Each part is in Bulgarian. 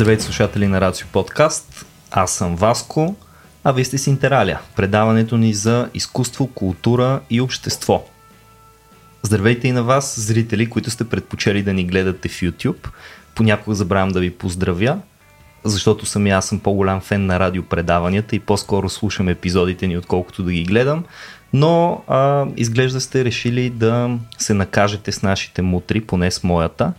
Здравейте слушатели на Рацио Подкаст. Аз съм Васко, а вие сте с Интералия, предаването ни за изкуство, култура и общество. Здравейте и на вас, зрители, които сте предпочели да ни гледате в YouTube. Понякога забравям да ви поздравя, защото сами аз съм по-голям фен на радиопредаванията и по-скоро слушам епизодите ни, отколкото да ги гледам. Но а, изглежда сте решили да се накажете с нашите мутри, поне с моята.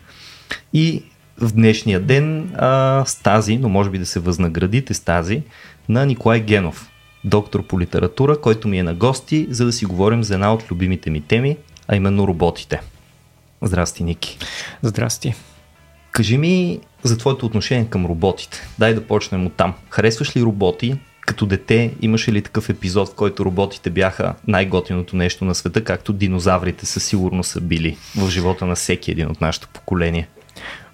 И в днешния ден а, с тази, но може би да се възнаградите с тази, на Николай Генов, доктор по литература, който ми е на гости, за да си говорим за една от любимите ми теми, а именно роботите. Здрасти, Ники. Здрасти. Кажи ми за твоето отношение към роботите. Дай да почнем от там. Харесваш ли роботи? Като дете имаше ли такъв епизод, в който роботите бяха най-готиното нещо на света, както динозаврите със сигурност са били в живота на всеки един от нашето поколение?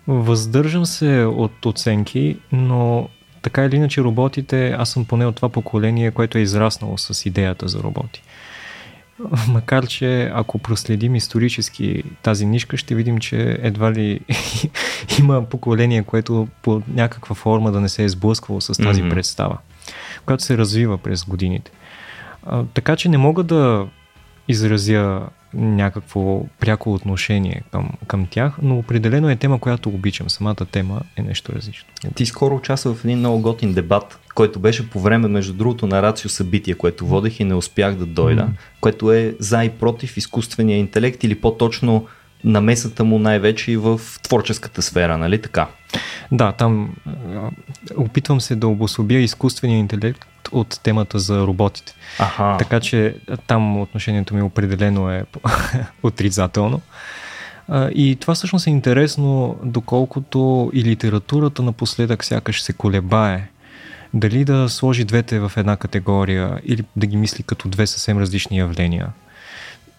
Въздържам се от оценки, но така или иначе роботите, аз съм поне от това поколение, което е израснало с идеята за роботи. Макар, че ако проследим исторически тази нишка, ще видим, че едва ли има поколение, което по някаква форма да не се е сблъсквало с тази mm-hmm. представа, която се развива през годините. А, така че не мога да изразя някакво пряко отношение към, към тях, но определено е тема, която обичам. Самата тема е нещо различно. Ти скоро участва в един много готин дебат, който беше по време, между другото, на Рацио събитие, което водех и не успях да дойда, mm. което е за и против изкуствения интелект или по-точно намесата му най-вече и в творческата сфера, нали така? Да, там опитвам се да обособя изкуствения интелект от темата за роботите. Аха. Така че там отношението ми определено е отрицателно. И това всъщност е интересно, доколкото и литературата напоследък сякаш се колебае. Дали да сложи двете в една категория или да ги мисли като две съвсем различни явления.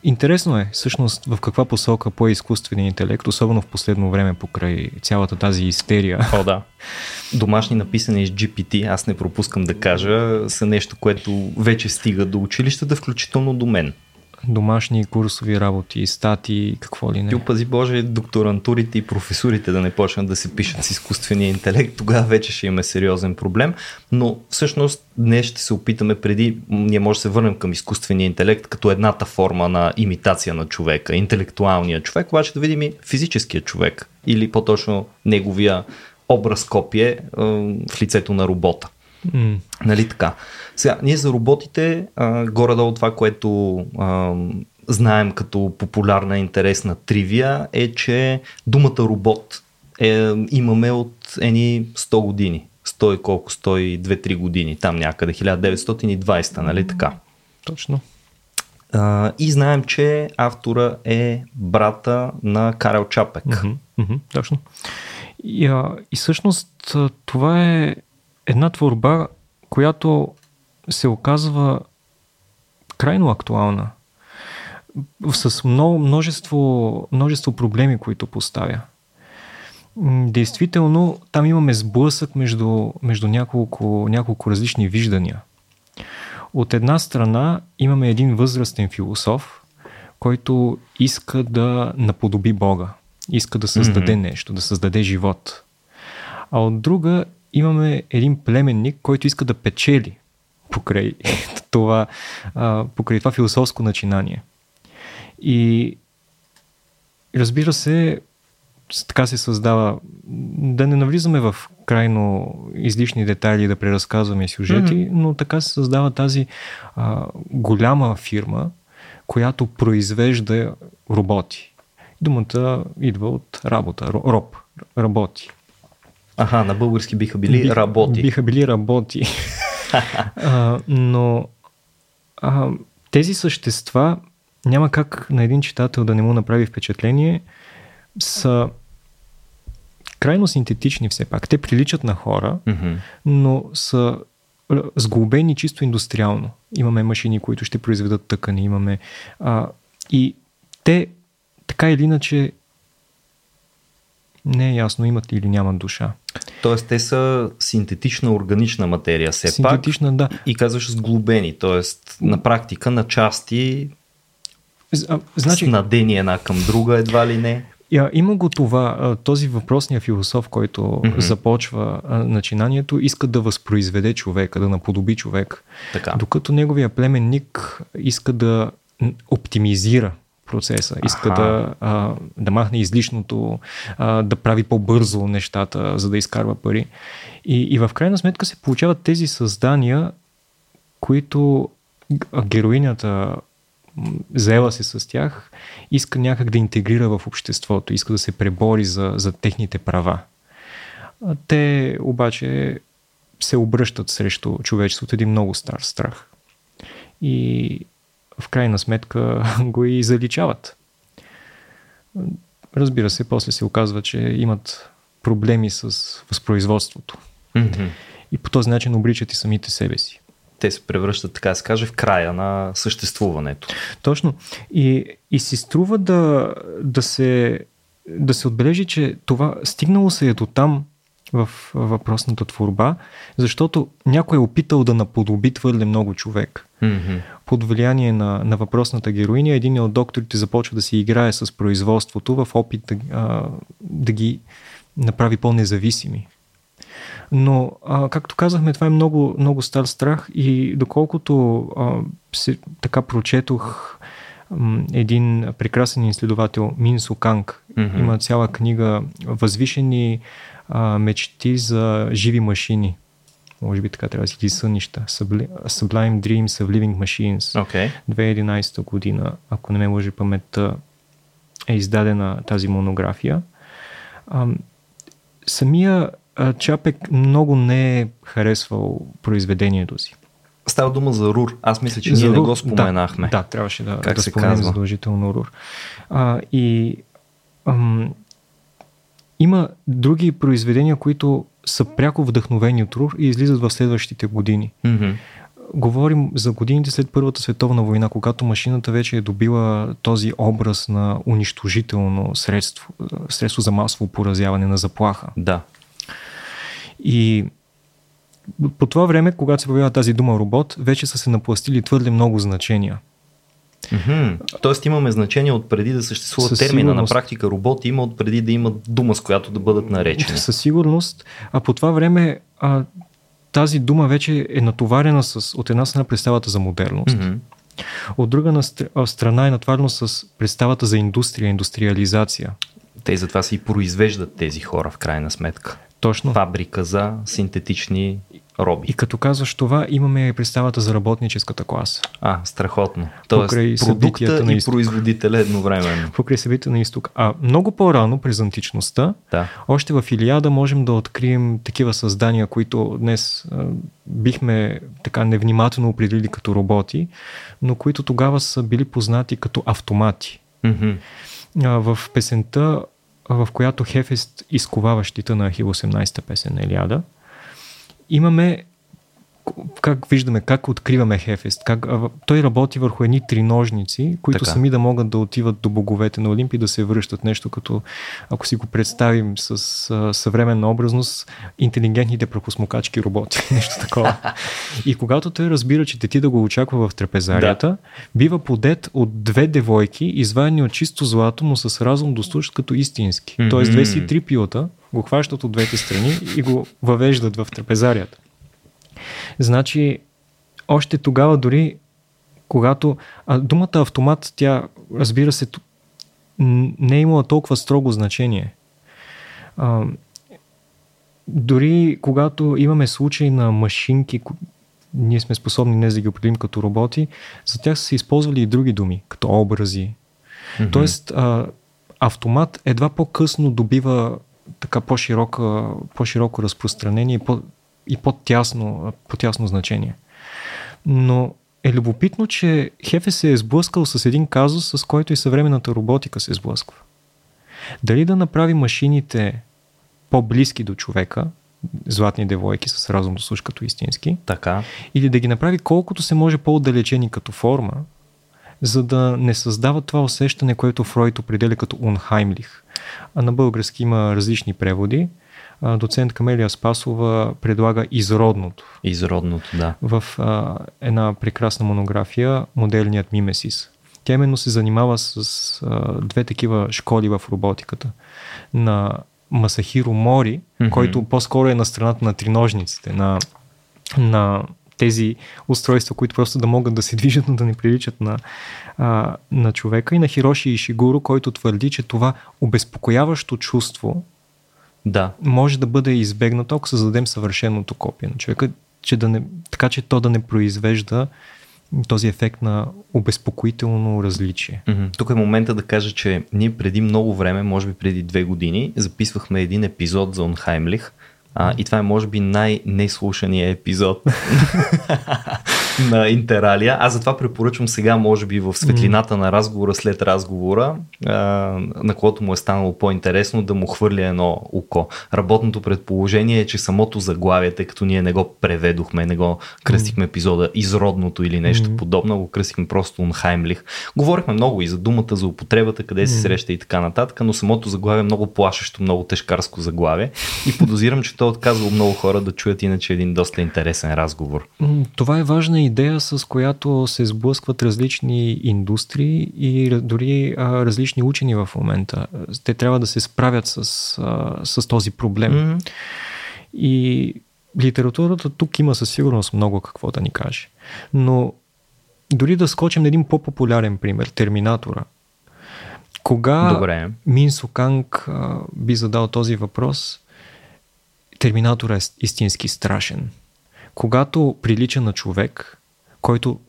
Интересно е всъщност в каква посока по изкуствения интелект, особено в последно време покрай цялата тази истерия. О, да. Домашни написани с GPT, аз не пропускам да кажа, са нещо, което вече стига до училищата, включително до мен домашни курсови работи, стати, какво ли не. Ти опази Боже, докторантурите и професорите да не почнат да се пишат с изкуствения интелект, тогава вече ще имаме сериозен проблем. Но всъщност днес ще се опитаме преди, ние може да се върнем към изкуствения интелект като едната форма на имитация на човека, интелектуалния човек, обаче да видим и физическия човек или по-точно неговия образ копие в лицето на робота. Mm. Нали така? Сега, ние за роботите, а, горе-долу това, което а, знаем като популярна интересна тривия, е, че думата робот е, имаме от ени 100 години. 100 и колко? 102-3 години. Там някъде, 1920, нали така? Точно. А, и знаем, че автора е брата на Карел Чапек. Mm-hmm, mm-hmm, точно. И, а, и всъщност това е една творба, която се оказва крайно актуална. С много, множество, множество проблеми, които поставя. Действително, там имаме сблъсък между, между няколко, няколко различни виждания. От една страна имаме един възрастен философ, който иска да наподоби Бога. Иска да създаде mm-hmm. нещо, да създаде живот. А от друга имаме един племенник, който иска да печели покрай това, покрай това философско начинание. И разбира се, така се създава, да не навлизаме в крайно излишни детайли да преразказваме сюжети, mm-hmm. но така се създава тази а, голяма фирма, която произвежда роботи. Думата идва от работа, роб, работи. Аха, на български биха били Би, работи. Биха били работи. а, но а, тези същества няма как на един читател да не му направи впечатление, са крайно синтетични все пак. Те приличат на хора, mm-hmm. но са сглобени чисто индустриално. Имаме машини, които ще произведат тъкани, имаме. А, и те така или иначе не е ясно имат или нямат душа. Тоест те са синтетична органична материя все синтетична, пак. да. И казваш сглобени, т.е. на практика на части а, значи, надени една към друга едва ли не. я, има го това, този въпросния философ, който mm-hmm. започва начинанието, иска да възпроизведе човека, да наподоби човек. Така. Докато неговия племенник иска да оптимизира процеса, иска да, а, да махне излишното, а, да прави по-бързо нещата, за да изкарва пари. И, и в крайна сметка се получават тези създания, които героинята заела се с тях, иска някак да интегрира в обществото, иска да се пребори за, за техните права. Те обаче се обръщат срещу човечеството един много стар страх. И в крайна сметка го и заличават. Разбира се, после се оказва, че имат проблеми с възпроизводството. Mm-hmm. И по този начин обричат и самите себе си те се превръщат, така да се каже, в края на съществуването. Точно. И, и си струва да, да, се, да се отбележи, че това стигнало се е до там в въпросната творба, защото някой е опитал да наподоби твърде много човек. Mm-hmm. Под влияние на, на въпросната героиня, един от докторите започва да си играе с производството в опит да, а, да ги направи по-независими. Но, а, както казахме, това е много, много стар страх и доколкото а, се, така прочетох м, един прекрасен изследовател, Мин Суканг, mm-hmm. има цяла книга Възвишени а, мечти за живи машини. Може би така трябва да си ги сънища. Sublime Dreams of Living Machines. Okay. 2011 година, ако не ме лъжи паметта, е издадена тази монография. А, самия Чапек много не е харесвал произведението си. Става дума за Рур. Аз мисля, че за ние Рур, не го споменахме. Да, да трябваше да, как да се споменем казва? задължително Рур. А, и ам, има други произведения, които са пряко вдъхновени от Рур и излизат в следващите години. Mm-hmm. Говорим за годините след Първата световна война, когато машината вече е добила този образ на унищожително средство, средство за масово поразяване на заплаха. Да. И по това време, когато се появява тази дума робот, вече са се напластили твърде много значения. Mm-hmm. Тоест имаме значение от преди да съществува Със термина. Сигурност... На практика робот има от преди да има дума, с която да бъдат наречени. Със сигурност. А по това време а, тази дума вече е натоварена с, от една страна, представата за модерност. Mm-hmm. От друга на страна е натварено с представата за индустрия, индустриализация. Те затова се и произвеждат тези хора в крайна сметка. Точно. Фабрика за синтетични роби. И като казваш това, имаме представата за работническата класа. А, страхотно. Тоест, Покрай продукта на и производителя едновременно. Покрай събитията на изток. А много по-рано, през античността, да. още в Илиада можем да открием такива създания, които днес а, бихме така невнимателно определили като роботи, но които тогава са били познати като автомати. Mm-hmm. А, в песента в която Хефест изковава щита на Ахил 18-та песен на Елиада, имаме как виждаме, как откриваме Хефест. Как, той работи върху едни триножници, които така. сами да могат да отиват до боговете на Олимпи и да се връщат. Нещо като, ако си го представим с а, съвременна образност, интелигентните прокосмокачки роботи. Нещо такова. и когато той разбира, че те ти да го очаква в трапезарията, да. бива подет от две девойки, извадени от чисто злато, но с разум достущ като истински. Mm-hmm. Тоест две си три пилота го хващат от двете страни и го въвеждат в трапезарията. Значи, още тогава дори, когато... А думата автомат, тя, разбира се, не е имала толкова строго значение. А, дори когато имаме случаи на машинки, ние сме способни не да ги определим като роботи, за тях са се използвали и други думи, като образи. Mm-hmm. Тоест, а, автомат едва по-късно добива така по-широко, по-широко разпространение и по, и по-тясно, по-тясно значение. Но е любопитно, че Хефе се е сблъскал с един казус, с който и съвременната роботика се сблъсква. Дали да направи машините по-близки до човека, златни девойки с разум до слуш като истински, така. или да ги направи колкото се може по-отдалечени като форма, за да не създава това усещане, което Фройд определя като унхаймлих. А на български има различни преводи доцент Камелия Спасова предлага изродното. Изродното, да. В а, една прекрасна монография Моделният мимесис. Тя именно се занимава с а, две такива школи в роботиката. На Масахиро Мори, mm-hmm. който по-скоро е на страната на триножниците, на, на тези устройства, които просто да могат да се движат, но да не приличат на, а, на човека. И на Хироши Ишигуро, който твърди, че това обезпокояващо чувство да. може да бъде избегнато, ако създадем съвършеното копие на човека, че да не, така че то да не произвежда този ефект на обезпокоително различие. Mm-hmm. Тук е момента да кажа, че ние преди много време, може би преди две години, записвахме един епизод за Унхаймлих, а, и това е може би най-неслушания епизод на Интералия. Аз затова препоръчвам сега, може би в светлината на разговора след разговора, а, на което му е станало по-интересно, да му хвърля едно око. Работното предположение е, че самото заглавие, тъй като ние не го преведохме, не го кръстихме епизода изродното или нещо подобно, го кръстихме просто Унхаймлих. Говорихме много и за думата, за употребата, къде се среща и така нататък, но самото заглавие е много плашещо, много тежкарско заглавие и подозирам, че то е отказвало много хора да чуят иначе един доста интересен разговор. Това е важна идея, с която се сблъскват различни индустрии и дори а, различни учени в момента. Те трябва да се справят с, а, с този проблем. Mm-hmm. И литературата тук има със сигурност много какво да ни каже. Но дори да скочим на един по-популярен пример, Терминатора. Кога Добре. Мин Суканг а, би задал този въпрос, Терминатор е истински страшен. Когато прилича на човек, който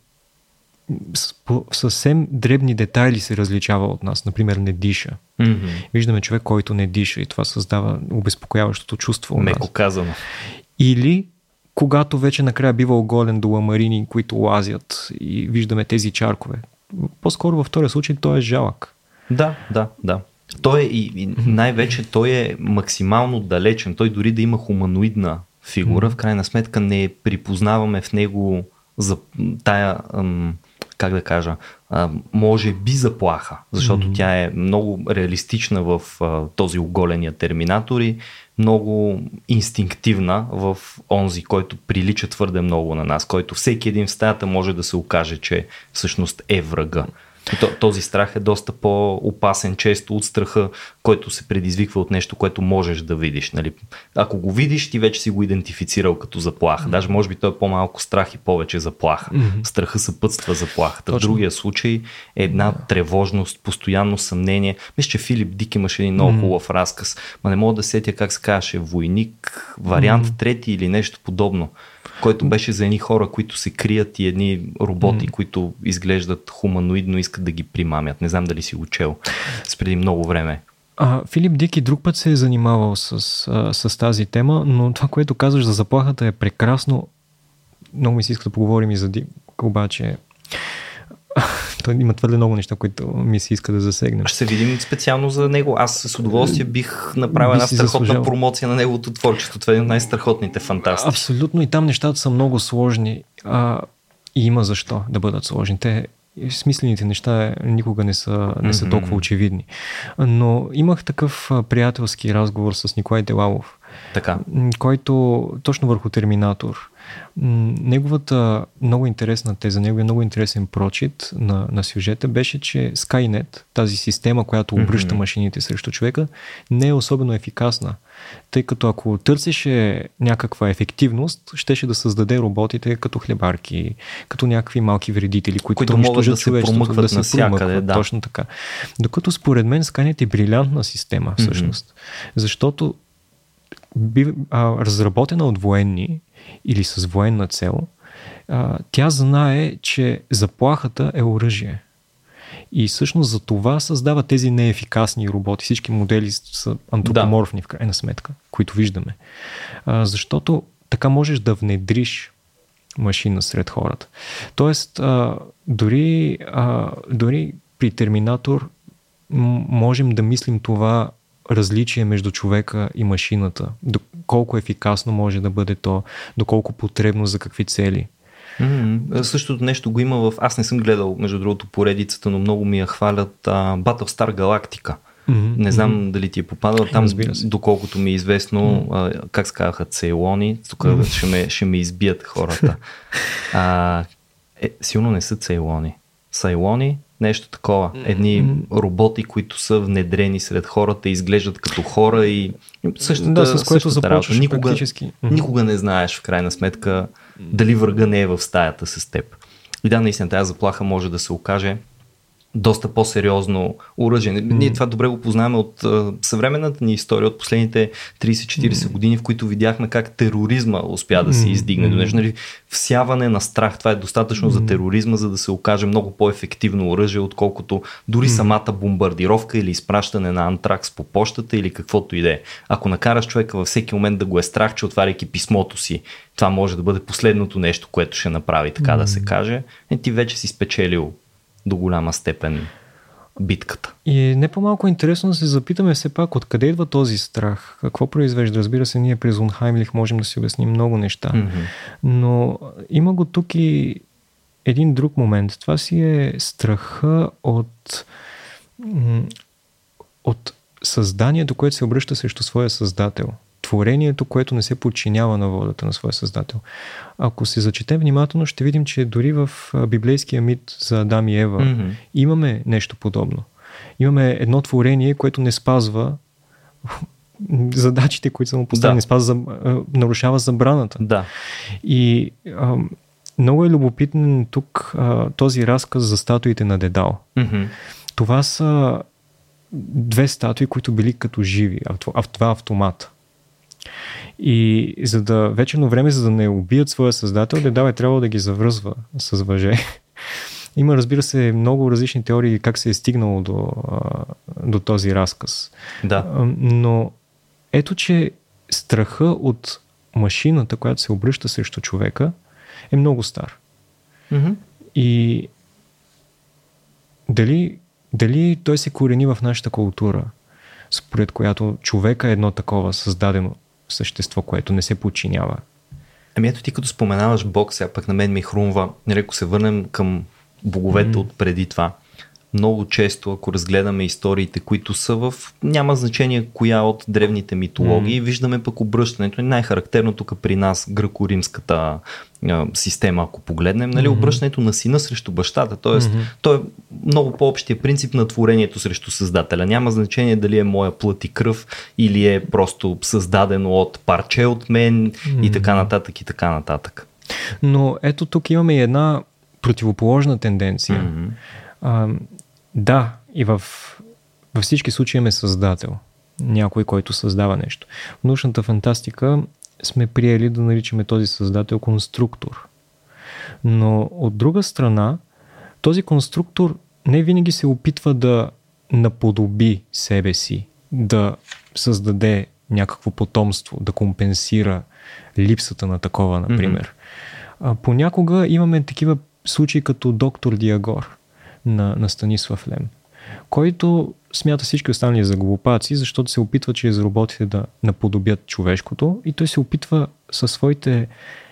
по съвсем дребни детайли се различава от нас. Например, не диша. Mm-hmm. Виждаме човек, който не диша и това създава обезпокояващото чувство. Меко казано. Или когато вече накрая бива оголен до ламарини, които лазят и виждаме тези чаркове. По-скоро във втория случай той е жалък. Да, да, да. Той е и, и най-вече той е максимално далечен. Той дори да има хуманоидна фигура, в крайна сметка не припознаваме в него за тая, ам, как да кажа, може би заплаха, защото mm-hmm. тя е много реалистична в а, този оголения терминатор и много инстинктивна в онзи, който прилича твърде много на нас, който всеки един в стаята може да се окаже, че всъщност е врага. Този страх е доста по-опасен често от страха, който се предизвиква от нещо, което можеш да видиш. Нали? Ако го видиш, ти вече си го идентифицирал като заплаха. Mm-hmm. Даже може би той е по-малко страх и повече заплаха. Mm-hmm. Страха съпътства заплахата. Точно. В другия случай е една тревожност, постоянно съмнение. Мисля, че Филип Дик имаше един много mm-hmm. хубав разказ. Ма не мога да сетя как се казваше войник, вариант mm-hmm. трети или нещо подобно който беше за едни хора, които се крият и едни роботи, mm. които изглеждат хуманоидно, искат да ги примамят. Не знам дали си учел с преди много време. А, Филип Дик и друг път се е занимавал с, а, с тази тема, но това, което казваш за заплахата е прекрасно. Много ми се иска да поговорим и за Дик, обаче той има твърде много неща, които ми се иска да засегнем. Ще се видим специално за него. Аз с удоволствие бих направил една страхотна заслужал. промоция на неговото творчество. Това е един от най-страхотните фантасти. Абсолютно и там нещата са много сложни. А, и има защо да бъдат сложни. Те смислените неща никога не са, не са толкова очевидни. Но имах такъв приятелски разговор с Николай Делалов, така. който точно върху Терминатор Неговата много интересна теза, неговия много интересен прочит на, на сюжета беше, че Skynet, тази система, която обръща mm-hmm. машините срещу човека, не е особено ефикасна. Тъй като ако търсеше някаква ефективност, щеше да създаде роботите като хлебарки, като някакви малки вредители, които, които могат да се промъкват да се промъкват. Да. Точно така. Докато според мен Skynet е брилянтна система всъщност. Mm-hmm. Защото би, а, разработена от военни или с военна цел, тя знае, че заплахата е оръжие. И всъщност за това създава тези неефикасни роботи. Всички модели са антропоморфни да. в крайна сметка, които виждаме. А, защото така можеш да внедриш машина сред хората. Тоест, а, дори, а, дори при Терминатор можем да мислим това различие между човека и машината. Колко ефикасно може да бъде то, доколко потребно, за какви цели. Mm-hmm. Същото нещо го има в... Аз не съм гледал, между другото, поредицата, но много ми я хвалят а, Battlestar Galactica. Mm-hmm. Не знам mm-hmm. дали ти е попадал там, доколкото ми е известно, mm-hmm. а, как се казаха, цейлони. Тук mm-hmm. ще, ме, ще ме избият хората. А, е, силно не са цейлони. Сайлони, Нещо такова. Едни роботи, които са внедрени сред хората, изглеждат като хора и същата, да, с което започваш никога, практически. Никога не знаеш в крайна сметка дали врага не е в стаята с теб. И да, наистина тази заплаха може да се окаже доста по-сериозно оръжие. Mm. Ние това добре го познаваме от а, съвременната ни история, от последните 30-40 mm. години, в които видяхме как тероризма успя да се издигне mm. до нещо. Нали, всяване на страх, това е достатъчно mm. за тероризма, за да се окаже много по-ефективно оръжие, отколкото дори mm. самата бомбардировка или изпращане на антракс по почтата или каквото и да е. Ако накараш човека във всеки момент да го е страх, че отваряйки писмото си, това може да бъде последното нещо, което ще направи, така mm. да се каже, е, ти вече си спечелил до голяма степен битката. И е не по-малко интересно да се запитаме все пак откъде идва този страх, какво произвежда. Разбира се, ние през Унхаймлих можем да си обясним много неща, mm-hmm. но има го тук и един друг момент. Това си е страха от, от създанието, което се обръща срещу своя създател творението, което не се подчинява на волята на своя създател. Ако се зачетем внимателно, ще видим, че дори в библейския мит за Адам и Ева mm-hmm. имаме нещо подобно. Имаме едно творение, което не спазва задачите, които са му поставени, да. не спазва, нарушава забраната. Да. И а, много е любопитен тук а, този разказ за статуите на Дедал. Mm-hmm. Това са две статуи, които били като живи, а това автомат. И за да вечерно време, за да не убият своя създател, Дедал е трябвало да ги завръзва с въже. Има, разбира се, много различни теории как се е стигнало до, до този разказ. Да. Но ето, че страха от машината, която се обръща срещу човека, е много стар. Mm-hmm. И дали, дали той се корени в нашата култура, според която човека е едно такова създадено същество, което не се подчинява. Ами ето ти като споменаваш Бог, сега пък на мен ми хрумва, нали, ако се върнем към боговете mm. от преди това – много често, ако разгледаме историите, които са в, няма значение коя от древните митологии, mm. виждаме пък обръщането. Най-характерно тук при нас гръко-римската а, система, ако погледнем, нали, mm-hmm. обръщането на сина срещу бащата. Тоест, mm-hmm. то е много по-общия принцип на творението срещу създателя. Няма значение дали е моя плът и кръв или е просто създадено от парче от мен mm-hmm. и така нататък и така нататък. Но ето тук имаме и една противоположна тенденция. Mm-hmm. А, да, и в, във всички случаи имаме създател. Някой, който създава нещо. В научната фантастика сме приели да наричаме този създател конструктор. Но от друга страна, този конструктор не винаги се опитва да наподоби себе си, да създаде някакво потомство, да компенсира липсата на такова, например. Mm-hmm. понякога имаме такива случаи като доктор Диагор на, на Станислав Лем, който смята всички останали за глупаци, защото се опитва чрез роботите да наподобят човешкото и той се опитва със своите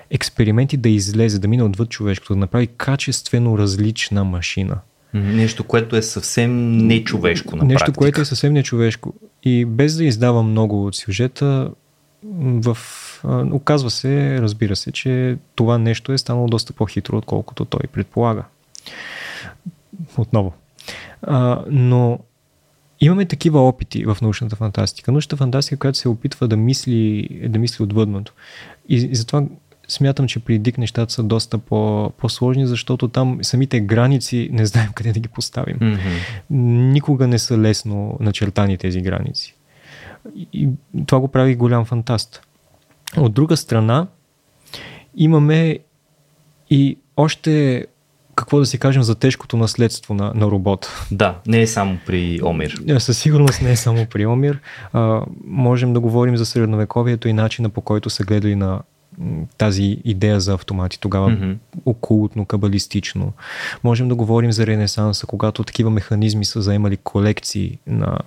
експерименти да излезе, да мине отвъд човешкото, да направи качествено различна машина. Нещо, което е съвсем нечовешко на Нещо, практика. което е съвсем нечовешко. И без да издава много от сюжета, в, оказва се, разбира се, че това нещо е станало доста по-хитро, отколкото той предполага отново. А, но имаме такива опити в научната фантастика. Научната фантастика, която се опитва да мисли, да мисли отвъдното. И, и затова смятам, че при Дик нещата са доста по, по-сложни, защото там самите граници не знаем къде да ги поставим. Mm-hmm. Никога не са лесно начертани тези граници. И, и това го прави голям фантаст. От друга страна, имаме и още какво да си кажем за тежкото наследство на, на робота. Да, не е само при Омир. Е, със сигурност не е само при Омир. А, можем да говорим за средновековието и начина по който са гледали на тази идея за автомати, тогава mm-hmm. окултно, кабалистично. Можем да говорим за Ренесанса, когато такива механизми са заемали колекции на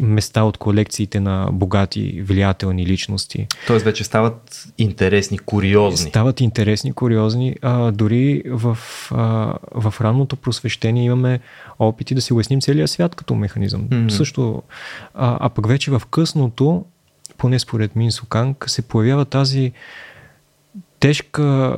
места от колекциите на богати, влиятелни личности. Тоест вече стават интересни, куриозни. Стават интересни, куриозни. А, дори в, а, в ранното просвещение имаме опити да си уясним целия свят като механизъм. Mm-hmm. Също, а, а пък вече в късното, поне според Мин Суканг, се появява тази тежка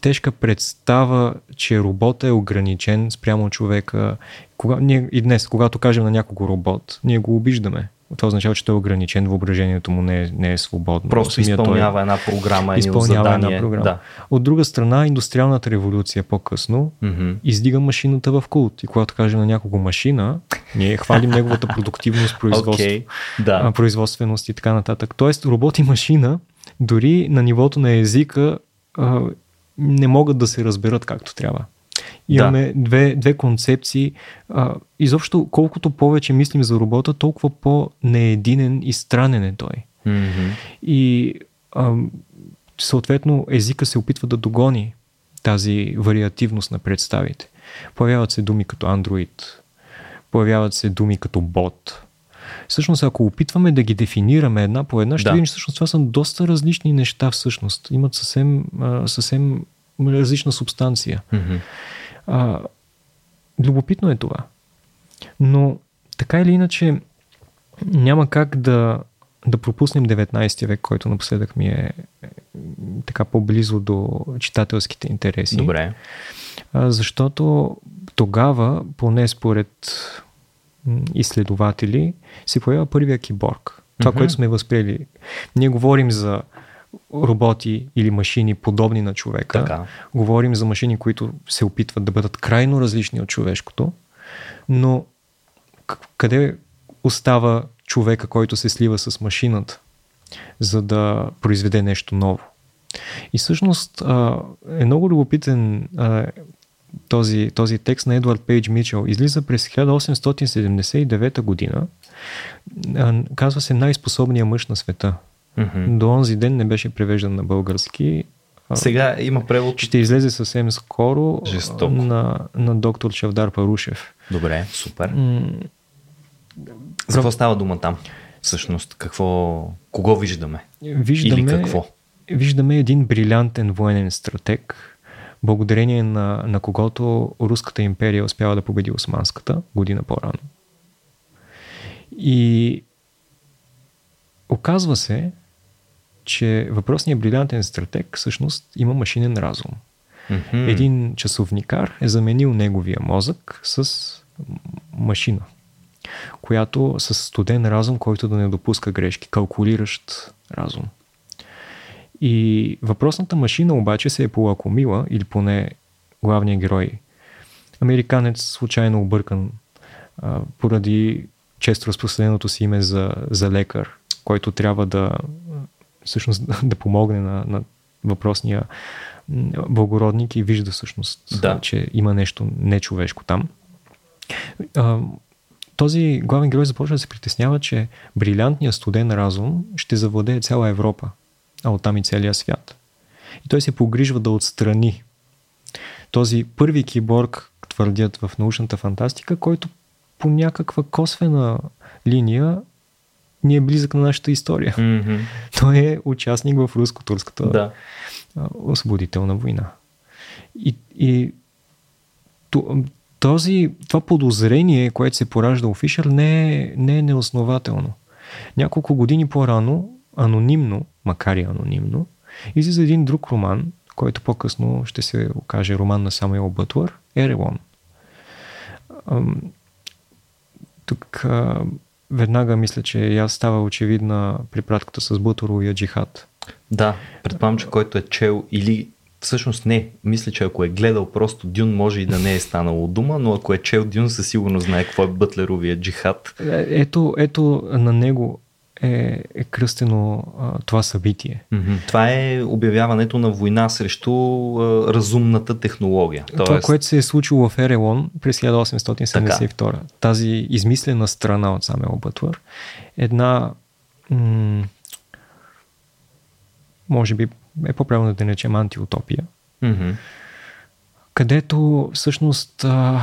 тежка представа, че робота е ограничен спрямо човека. Кога, ние и днес, когато кажем на някого робот, ние го обиждаме. Това означава, че той е ограничен, въображението му не е, не е свободно. Просто изпълнява той, една програма, изпълнява задание. една програма. Да. От друга страна, индустриалната революция по-късно Мгм. издига машината в култ. И когато кажем на някого машина, ние хвалим неговата продуктивност, производство, Окей, да. производственост и така нататък. Тоест, робот и машина, дори на нивото на езика, не могат да се разберат както трябва. Имаме две, две концепции. А, изобщо, колкото повече мислим за робота, толкова по-неединен и странен е той. Мгм. И а, съответно езика се опитва да догони тази вариативност на представите. Появяват се думи като Android, появяват се думи като бот. Всъщност, ако опитваме да ги дефинираме една по една, ще Да. видим, че всъщност това са доста различни неща всъщност. Имат съвсем, съвсем различна субстанция. Мгм. А, любопитно е това. Но така или иначе няма как да, да пропуснем 19 век, който напоследък ми е, е така по-близо до читателските интереси. Добре. А, защото тогава, поне според изследователи, се появява първия киборг. Това, Мгм. което сме възприели. Ние говорим за роботи или машини подобни на човека. Така. Говорим за машини, които се опитват да бъдат крайно различни от човешкото, но къде остава човека, който се слива с машината, за да произведе нещо ново? И всъщност е много любопитен този, този текст на Едвард Пейдж Мичел. Излиза през 1879 година. Казва се най-способният мъж на света. Мгм. До онзи ден не беше превеждан на български. Сега има превод. ще излезе съвсем скоро Жестоко. на, на доктор Чавдар Парушев. Добре, супер. М, За какво става дума там? Всъщност, какво, кого виждаме? Виждаме, Или какво? виждаме един брилянтен военен стратег, благодарение на, на когото Руската империя успява да победи Османската година по-рано. И оказва се, че въпросният брилянтен стратег всъщност има машинен разум. Мгм. Един часовникар е заменил неговия мозък с машина, която с студен разум, който да не допуска грешки, калкулиращ разум. И въпросната машина обаче се е полакомила, или поне главният герой, американец, случайно объркан а, поради често разпространеното си име за, за лекар, който трябва да всъщност да помогне на, на въпросния благородник и вижда всъщност, Да. че има нещо нечовешко там. А, този главен герой започва да се притеснява, че брилянтният студен разум ще завладее цяла Европа, а оттам и целия свят. И той се погрижва да отстрани този първи киборг, твърдят в научната фантастика, който по някаква косвена линия ни е близък на нашата история. Мгм. Той е участник в руско-турската Да. освободителна война. И, и то- този, това подозрение, което се поражда у Фишер, не е, не е неоснователно. Няколко години по-рано, анонимно, макар и анонимно, излиза един друг роман, който по-късно ще се окаже роман на Самуел Бътлър, Ерелон. Тук веднага мисля, че аз става очевидна препратката с Бутуровия джихад. Да, предполагам, че който е чел или всъщност не, мисля, че ако е гледал просто Дюн, може и да не е станало дума, но ако е чел Дюн, със сигурност знае какво е Бътлеровия джихад. Е, Ето, ето на него е, е кръстено а, това събитие. Това е обявяването на война срещу а, разумната технология. Това, което се е случило в Ерелон през 1872. Тази измислена страна от Самуел Бътлър. Една м- може би е по-правилно да наречем антиутопия, където всъщност а,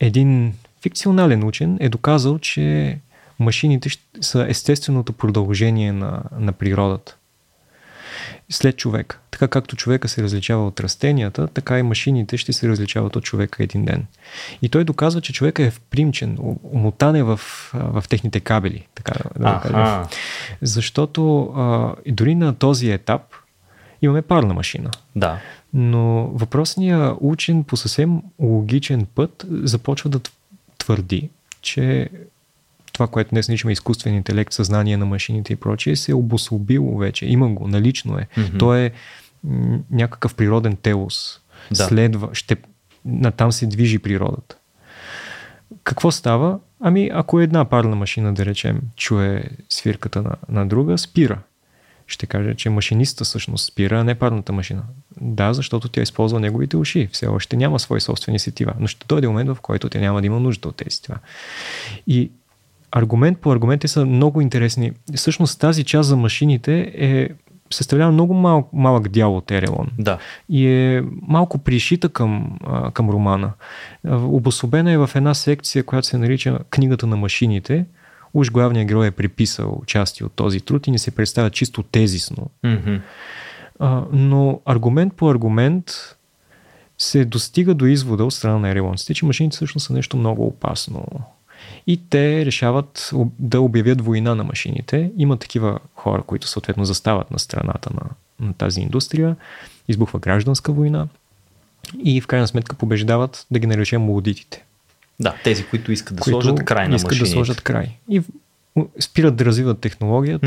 един фикционален учен е доказал, че машините са естественото продължение на, на природата. След човека. Така както човека се различава от растенията, така и машините ще се различават от човека един ден. И той доказва, че човека е впримчен, умотан е в, в техните кабели, така да, кажем. Защото а, дори на този етап имаме парна машина. Да. Но въпросният учен по съвсем логичен път започва да твърди, че това, което днес наричаме изкуствен интелект, съзнание на машините и прочие, се е обособило вече. Има го, налично е. Mm-hmm. То е м- някакъв природен телос. Да. Следва, ще, натам се движи природата. Какво става? Ами, ако една парна машина, да речем, чуе свирката на, на друга, спира. Ще каже, че машиниста всъщност спира, а не парната машина. Да, защото тя използва неговите уши. Все още няма свои собствени сетива. Но ще дойде момент, в който тя няма да има нужда от тези сетива. И аргумент по аргумент са много интересни. Всъщност тази част за машините е съставлява много мал, малък дял от Ерелон. Да. И е малко пришита към, към романа. Обособена е в една секция, която се нарича Книгата на машините. Уж главният герой е приписал части от този труд и ни се представя чисто тезисно. Mm-hmm. но аргумент по аргумент се достига до извода от страна на ерелонците, че машините всъщност са нещо много опасно и те решават да обявят война на машините. Има такива хора, които съответно застават на страната на, на тази индустрия. Избухва гражданска война и в крайна сметка побеждават, да ги наречем молодитите. Да, тези, които искат да които сложат край на искат машините. да сложат край. И спират да развиват технологията,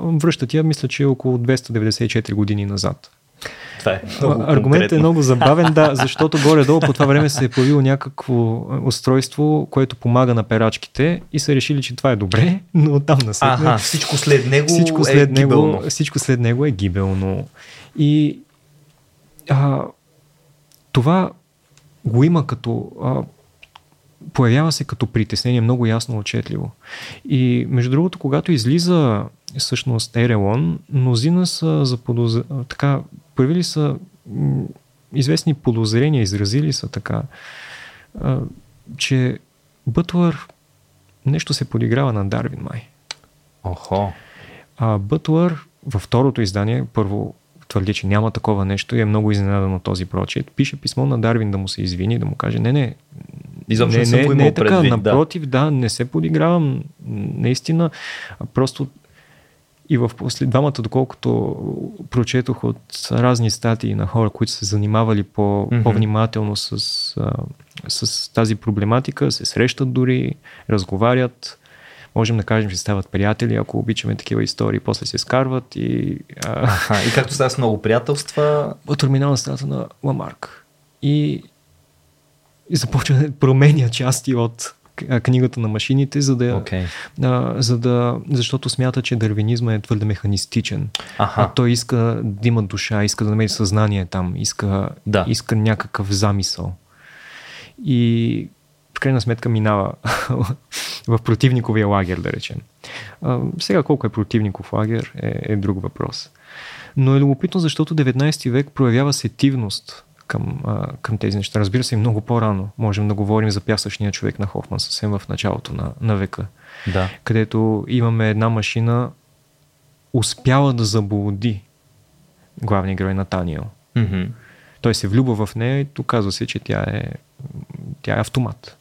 mm-hmm. връщат я, мисля, че е около 294 години назад. Това е Аргументът е много забавен, да, защото горе-долу по това време се е появило някакво устройство, което помага на перачките и са решили, че това е добре, но там на след... Ага, всичко след него всичко е след е него, гибелно. Всичко след него е гибелно. И а, това го има като а, появява се като притеснение много ясно отчетливо. И между другото, когато излиза всъщност Ерелон, мнозина са заподоз... така, появили са м- известни подозрения, изразили са така, а, че Бътлър нещо се подиграва на Дарвин май. Охо. А Бътлър във второто издание, първо твърди, че няма такова нещо и е много изненадан от този прочит. Пише писмо на Дарвин да му се извини, да му каже, не, не, Изобщо не, не, не, не е така, предвид, напротив, да. да, не се подигравам, наистина, просто и в след двамата, доколкото прочетох от разни статии на хора, които се занимавали по, mm-hmm. по-внимателно с, а, с тази проблематика, се срещат дори, разговарят, можем да кажем, че стават приятели, ако обичаме такива истории, после се скарват и... А... Аха, и както става с много приятелства... Терминална страната на Ламарк. И, и започва да променя части от книгата на машините, за да, okay. а, за да, защото смята, че дървинизма е твърде механистичен. Аха. А той иска да има душа, иска да намери съзнание там, иска, да. иска някакъв замисъл. И в крайна сметка минава в противниковия лагер, да речем. А, сега колко е противников лагер е, е друг въпрос. Но е любопитно, защото 19 век проявява сетивност към, а, към тези неща. Разбира се, и много по-рано можем да говорим за пясъчния човек на Хофман, съвсем в началото на, на века. Да. Където имаме една машина, успяла да заблуди главния герой Натаниел. Mm-hmm. Той се влюбва в нея и оказва се, че тя е, тя е автомат.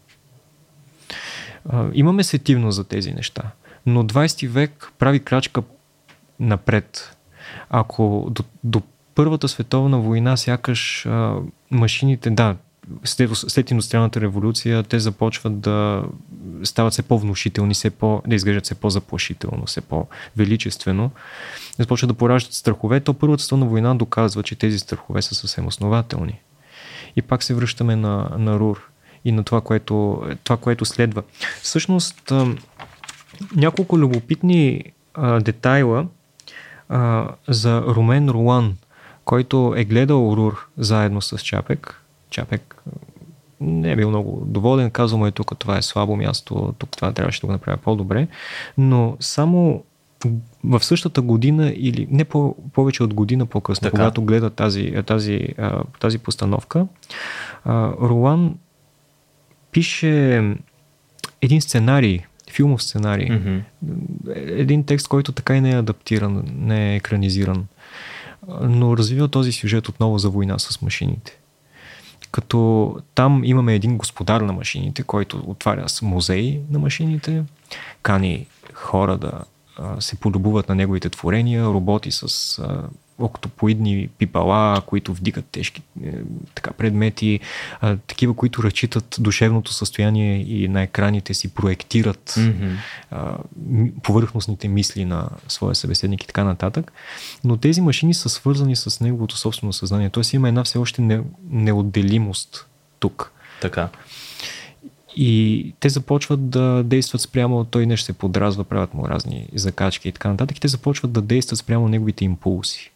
А, имаме сетивност за тези неща. Но 20 век прави крачка напред. Ако до, до Първата световна война, сякаш а, машините, да, след, след индустриалната революция, те започват да стават все по-внушителни, все по, да изглеждат все по-заплашително, все по-величествено. Започват да пораждат страхове. То Първата световна война доказва, че тези страхове са съвсем основателни. И пак се връщаме на, на Рур и на това което, това, което следва. Всъщност, няколко любопитни а, детайла а, за Румен Руан, който е гледал Рур заедно с Чапек. Чапек не е бил много доволен, казал му е тук това е слабо място, тук това трябваше да го направя по-добре, но само в същата година или не по, повече от година по-късно, така. когато гледа тази, тази, тази постановка, Ролан пише един сценарий, филмов сценарий. Mm-hmm. Един текст, който така и не е адаптиран, не е екранизиран но развива този сюжет отново за война с машините. Като там имаме един господар на машините, който отваря музей на машините, кани хора да се полюбуват на неговите творения, роботи с октопоидни пипала, които вдигат тежки е, така, предмети, а, такива, които разчитат душевното състояние и на екраните си проектират mm-hmm. а, повърхностните мисли на своя събеседник и така нататък. Но тези машини са свързани с неговото собствено съзнание. Тоест има една все още не, неотделимост тук. Така. И те започват да действат спрямо, той нещо се подразва, правят му разни закачки и така нататък. И те започват да действат спрямо неговите импулси.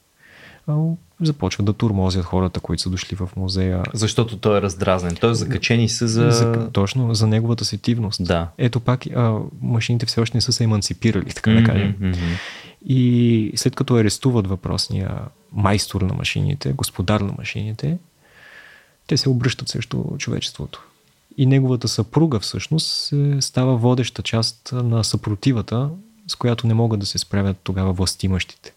Започват да турмозят хората, които са дошли в музея. Защото той е раздразнен. Той е закачени се за... за... Точно, за неговата сетивност. Да. Ето пак а, машините все още не са се емансипирали, така да кажем. Mm-hmm. И след като арестуват въпросния майстор на машините, господар на машините, те се обръщат срещу човечеството и неговата съпруга всъщност става водеща част на съпротивата, с която не могат да се справят тогава властимащите.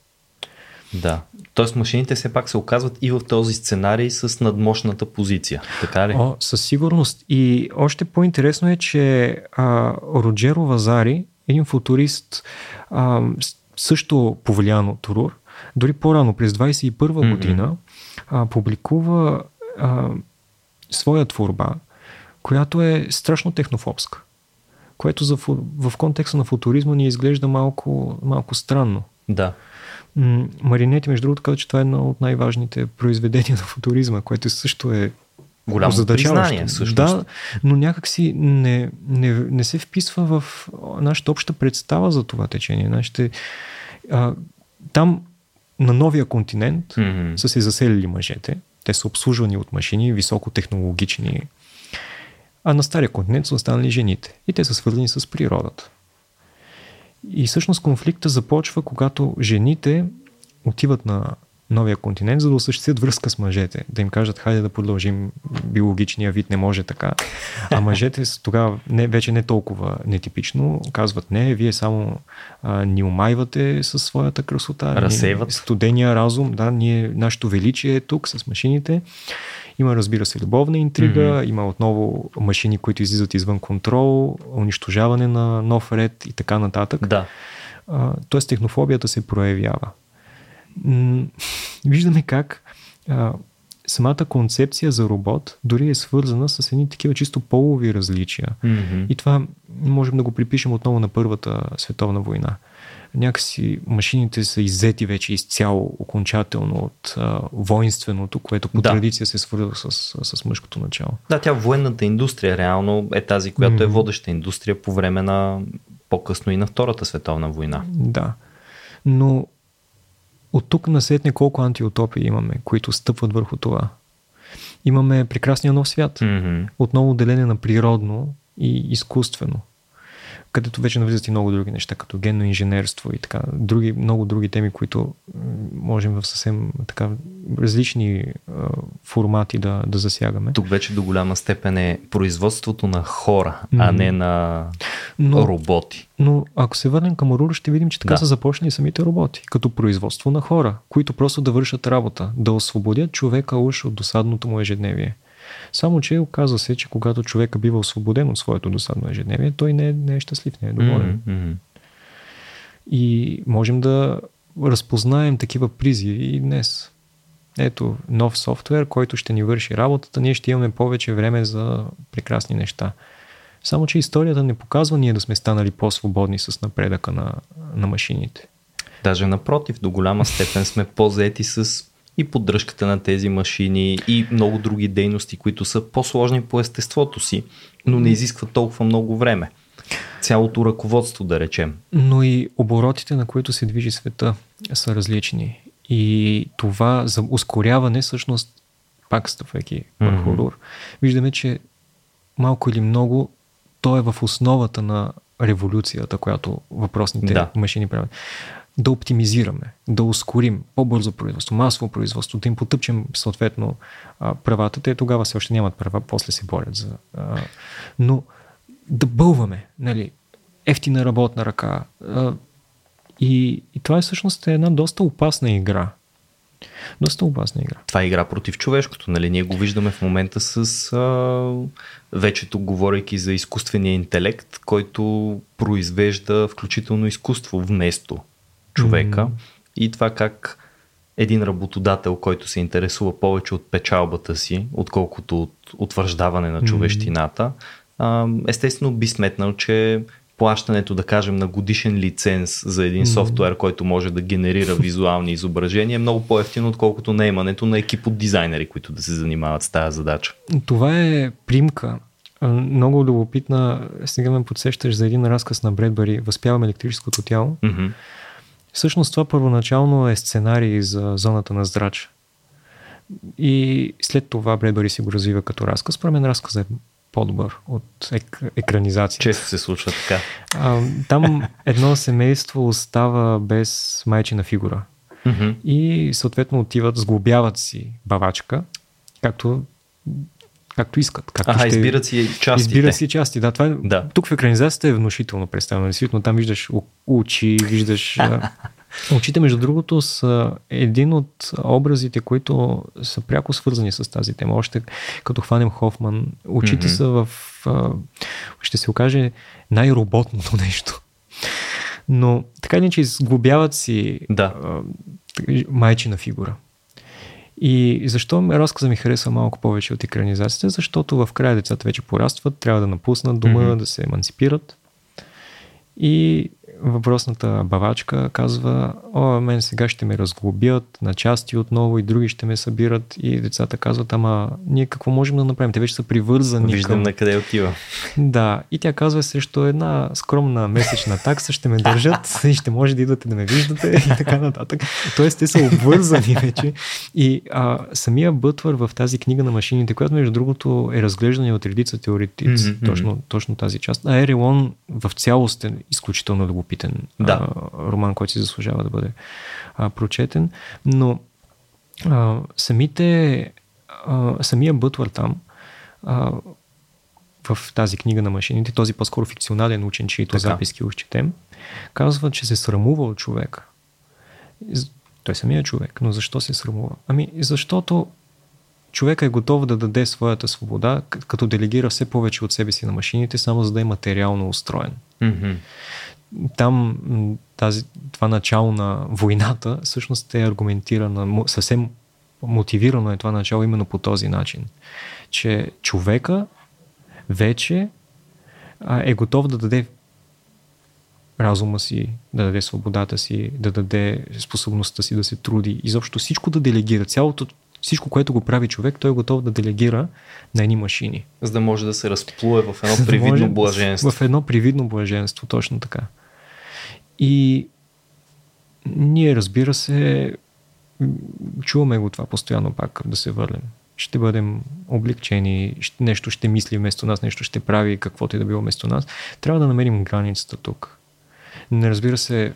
Да. Тоест машините все пак се оказват и в този сценарий с надмощната позиция. Така ли? О, със сигурност. И още по-интересно е, че а, Роджеро Вазари, един футурист, а, също повлиян от Турур, дори по-рано, през 21 mm-hmm. година, а, публикува а, своя творба, която е страшно технофобска. Което за, в контекста на футуризма ни изглежда малко, малко странно. Да. Маринети, между другото, каза, че това е едно от най-важните произведения на футуризма, което също е голямо признание, всъщност. Да, но някакси не, не, не се вписва в нашата обща представа за това течение. Нашите, а, там на новия континент mm-hmm. са се заселили мъжете. Те са обслужвани от машини, високотехнологични а на Стария континент са останали жените. И те са свързани с природата. И всъщност конфликта започва, когато жените отиват на новия континент, за да осъществят връзка с мъжете. Да им кажат, хайде да продължим биологичния вид, не може така. А мъжете тогава не, вече не толкова нетипично казват, не, вие само а, ни омайвате със своята красота. Разсейват. Студения разум, да, ние, нашето величие е тук с машините. Има, разбира се, любовна интрига, mm-hmm. има отново машини, които излизат извън контрол, унищожаване на нов ред и така нататък. Да. тоест технофобията се проявява. виждаме как а, самата концепция за робот дори е свързана с едни такива чисто полови различия. Mm-hmm. И това можем да го припишем отново на Първата световна война някакси машините са иззети вече изцяло окончателно от а, воинственото, което по да. традиция се свързва с, с, с мъжкото начало. Да, тя военната индустрия реално е тази, която mm-hmm. е водеща индустрия по време на по-късно и на Втората световна война. Да. Но от тук насетне колко антиутопии имаме, които стъпват върху това. Имаме прекрасния нов свят. Mm-hmm. Отново деление на природно и изкуствено където вече навлизат и много други неща, като генно инженерство и така, други, много други теми, които можем в съвсем така различни а, формати да, да засягаме. Тук вече до голяма степен е производството на хора, mm-hmm. а не на но, роботи. Но ако се върнем към Рура, ще видим, че така да. са започнали самите роботи, като производство на хора, които просто да вършат работа, да освободят човека уж от досадното му ежедневие. Само, че оказва се, че когато човека бива освободен от своето досадно ежедневие, той не е, не е щастлив, не е доволен. Mm-hmm. И можем да разпознаем такива призиви и днес. Ето, нов софтуер, който ще ни върши работата, ние ще имаме повече време за прекрасни неща. Само, че историята не показва ние да сме станали по-свободни с напредъка на, на машините. Даже напротив, до голяма степен сме по-заети с и поддръжката на тези машини и много други дейности, които са по-сложни по естеството си, но не изискват толкова много време. Цялото ръководство, да речем. Но и оборотите, на които се движи света, са различни. И това за ускоряване, всъщност, пак стъпвайки върху mm-hmm. виждаме, че малко или много то е в основата на революцията, която въпросните да. машини правят да оптимизираме, да ускорим по-бързо производство, масово производство, да им потъпчем съответно правата. Те тогава все още нямат права, после се борят за... Но да бълваме, нали, ефтина работна ръка. И, и това е всъщност една доста опасна игра. Доста опасна игра. Това е игра против човешкото. Нали? Ние го виждаме в момента с а, вече говорейки за изкуствения интелект, който произвежда включително изкуство вместо човека mm. и това как един работодател, който се интересува повече от печалбата си, отколкото от утвърждаване на човещината, естествено би сметнал, че плащането, да кажем, на годишен лиценз за един mm-hmm. софтуер, който може да генерира визуални изображения, е много по-ефтино, отколкото наемането на екип от дизайнери, които да се занимават с тази задача. Това е примка. Много любопитна. Сега ме подсещаш за един разказ на Бредбари Възпявам електрическото тяло. Mm-hmm. Всъщност това първоначално е сценарий за зоната на здрач. И след това Бредбари си го развива като разказ. Според мен разказът е по-добър от ек- екранизация. Често се случва така. А, там едно семейство остава без майчина фигура. Mm-hmm. И съответно отиват, сглобяват си бавачка, както както искат. Както Ага, ще... избират си частите. Избират си части, да. Това е... да. Тук в екранизацията е внушително представено. Действително, там виждаш очи, виждаш Очите, между другото, са един от образите, които са пряко свързани с тази тема. Още като хванем Хофман, очите mm-hmm. са в, ще се окаже, най-роботното нещо. Но така или че изглобяват си да. майчина фигура. И защо разказа ми хареса малко повече от екранизацията? Защото в края децата вече порастват, трябва да напуснат дома, mm-hmm. да се емансипират. И въпросната бавачка казва, о, мен сега ще ме разглобят на части отново и други ще ме събират и децата казват, ама ние какво можем да направим? Те вече са привързани Виждам към... на къде отива. Да, и тя казва срещу една скромна месечна такса ще ме държат и ще може да идвате да ме виждате и така нататък. Тоест те са обвързани вече и а, самия Бътвър в тази книга на машините, която между другото е разглеждана от редица теоретици, mm-hmm. точно, точно тази част. А Ерелон в цялост е изключително да го любопитен да. а, роман, който си заслужава да бъде а, прочетен. Но а, самите, а, самия Бътвър там а, в тази книга на машините, този по-скоро фикционален учен, чието така. записки ущетем, казва, че се срамува от човека. Той самия човек, но защо се срамува? Ами, защото човека е готов да даде своята свобода, като делегира все повече от себе си на машините, само за да е материално устроен. Mm-hmm там тази, това начало на войната всъщност е аргументирано, съвсем мотивирано е това начало именно по този начин, че човека вече е готов да даде разума си, да даде свободата си, да даде способността си да се труди, изобщо всичко да делегира, цялото всичко, което го прави човек, той е готов да делегира на едни машини. За да може да се разплуе в едно привидно да блаженство. В едно привидно блаженство, точно така. И ние, разбира се, чуваме го това постоянно пак да се върнем. Ще бъдем облегчени, нещо ще мисли вместо нас, нещо ще прави каквото и да било вместо нас. Трябва да намерим границата тук. Не разбира се,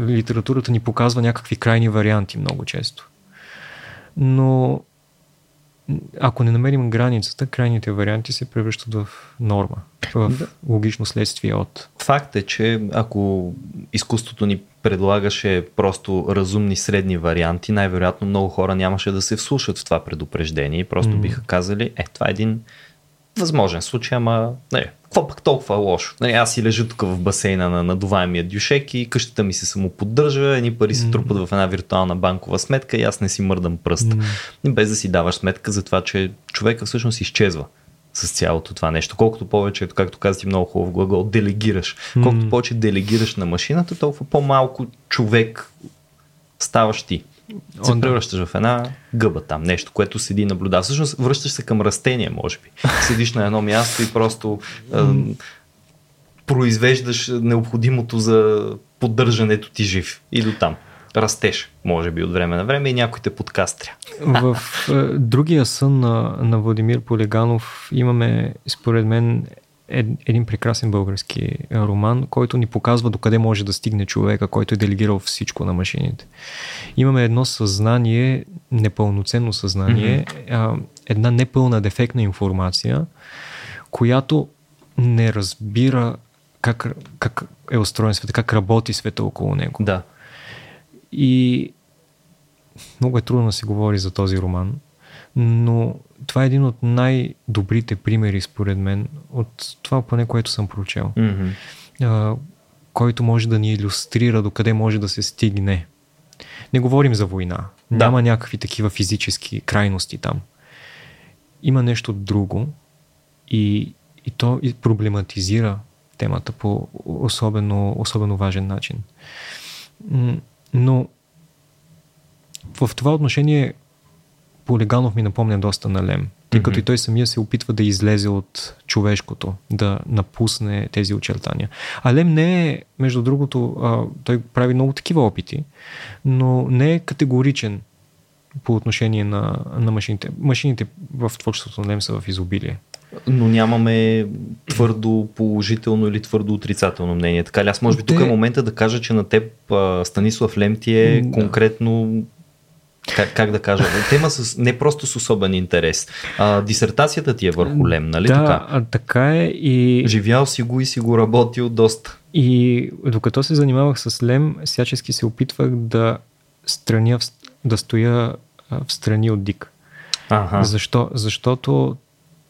литературата ни показва някакви крайни варианти много често. Но ако не намерим границата, крайните варианти се превръщат в норма, в да. логично следствие от. Факт е, че ако изкуството ни предлагаше просто разумни средни варианти, най-вероятно много хора нямаше да се вслушат в това предупреждение и просто mm. биха казали, е, това е един възможен случай, ама не, какво пък толкова лошо? Нали, аз си лежа тук в басейна на надуваемия дюшек и къщата ми се самоподдържа, едни пари се трупат в една виртуална банкова сметка и аз не си мърдам пръст. Mm. Без да си даваш сметка за това, че човека всъщност изчезва с цялото това нещо. Колкото повече, както каза ти много хубав глагол, делегираш. Колкото повече делегираш на машината, толкова по-малко човек ставаш ти се Он, превръщаш в една гъба там, нещо, което седи и наблюдава. Всъщност връщаш се към растение, може би. Седиш на едно място и просто е, произвеждаш необходимото за поддържането ти жив. И до там. Растеш, може би, от време на време и някой те подкастря. В е, другия сън на, на Владимир Полеганов имаме, според мен, един прекрасен български роман, който ни показва докъде може да стигне човека, който е делегирал всичко на машините. Имаме едно съзнание, непълноценно съзнание, mm-hmm. една непълна дефектна информация, която не разбира как, как е устроен света, как работи света около него. Да. И много е трудно да се говори за този роман, но това е един от най-добрите примери, според мен, от това поне, което съм прочел. Mm-hmm. А, който може да ни иллюстрира докъде може да се стигне. Не говорим за война. Да. Няма някакви такива физически крайности там. Има нещо друго и, и то и проблематизира темата по особено, особено важен начин. Но в това отношение Полиганов ми напомня доста на Лем, тъй като mm-hmm. и той самия се опитва да излезе от човешкото, да напусне тези очертания. А Лем не е, между другото, а, той прави много такива опити, но не е категоричен по отношение на, на машините. Машините в творчеството на Лем са в изобилие. Но нямаме твърдо положително или твърдо отрицателно мнение. Така ли? Аз може би тук е момента да кажа, че на теб Станислав Лем ти е да. конкретно как, как да кажа, тема с, не просто с особен интерес. А, дисертацията ти е върху Лем, нали да, така? Така е и... Живял си го и си го работил доста. И докато се занимавах с Лем, всячески се опитвах да страня, да стоя в страни от Дик. Ага. Защо? Защото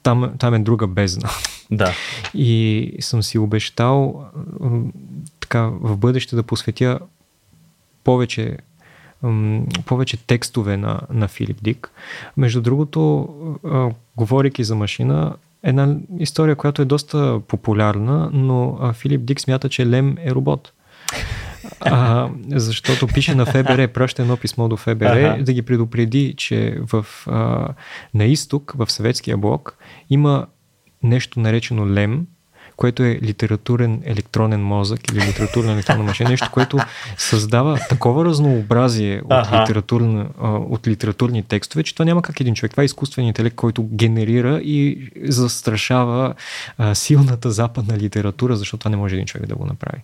там, там е друга бездна. Да. И съм си обещал така в бъдеще да посветя повече повече текстове на, на Филип Дик. Между другото, а, говорейки за машина, една история, която е доста популярна, но а, Филип Дик смята, че Лем е робот. А, защото пише на ФБР, праща едно писмо до ФБР ага. да ги предупреди, че в, а, на изток, в съветския блок, има нещо наречено Лем, което е литературен електронен мозък или литературна електронна машина, нещо, което създава такова разнообразие от, литературна, от литературни текстове, че това няма как един човек. Това е изкуствен интелект, който генерира и застрашава а, силната западна литература, защото това не може един човек да го направи.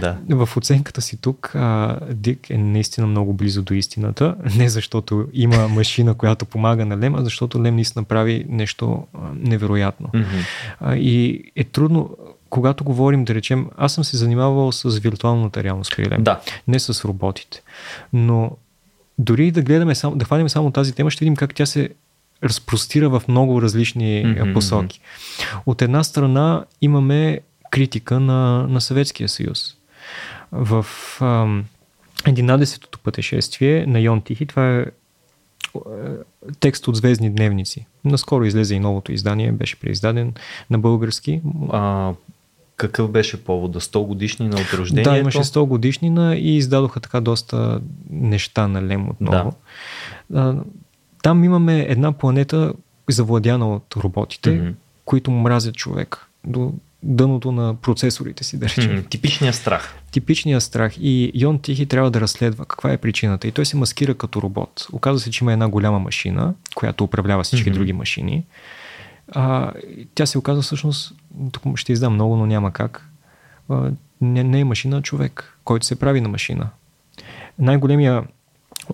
Да. В оценката си тук а, Дик е наистина много близо до истината, не защото има машина, която помага на Лем, а защото Лем наистина прави нещо невероятно. Mm-hmm. А, и е трудно трудно, когато говорим, да речем, аз съм се занимавал с виртуалната реалност при да. не с роботите. Но дори да гледаме само, да хванем само тази тема, ще видим как тя се разпростира в много различни mm-hmm. посоки. От една страна имаме критика на, на Съветския съюз. В ам, 11-то пътешествие на Йон Тихи, това е текст от Звездни дневници. Наскоро излезе и новото издание, беше преиздаден на български. А, какъв беше повода? 100 годишнина от рождението? Да, имаше 100 годишнина и издадоха така доста неща на Лем отново. Да. Там имаме една планета, завладяна от роботите, mm-hmm. които мразят човек. До дъното на процесорите си, да речем. Mm, типичният страх. Типичният страх. И Йон Тихи трябва да разследва каква е причината. И той се маскира като робот. Оказва се, че има една голяма машина, която управлява всички mm-hmm. други машини. А, тя се оказа всъщност, тук ще издам много, но няма как. А, не, не е машина, а човек, който се прави на машина. Най-големия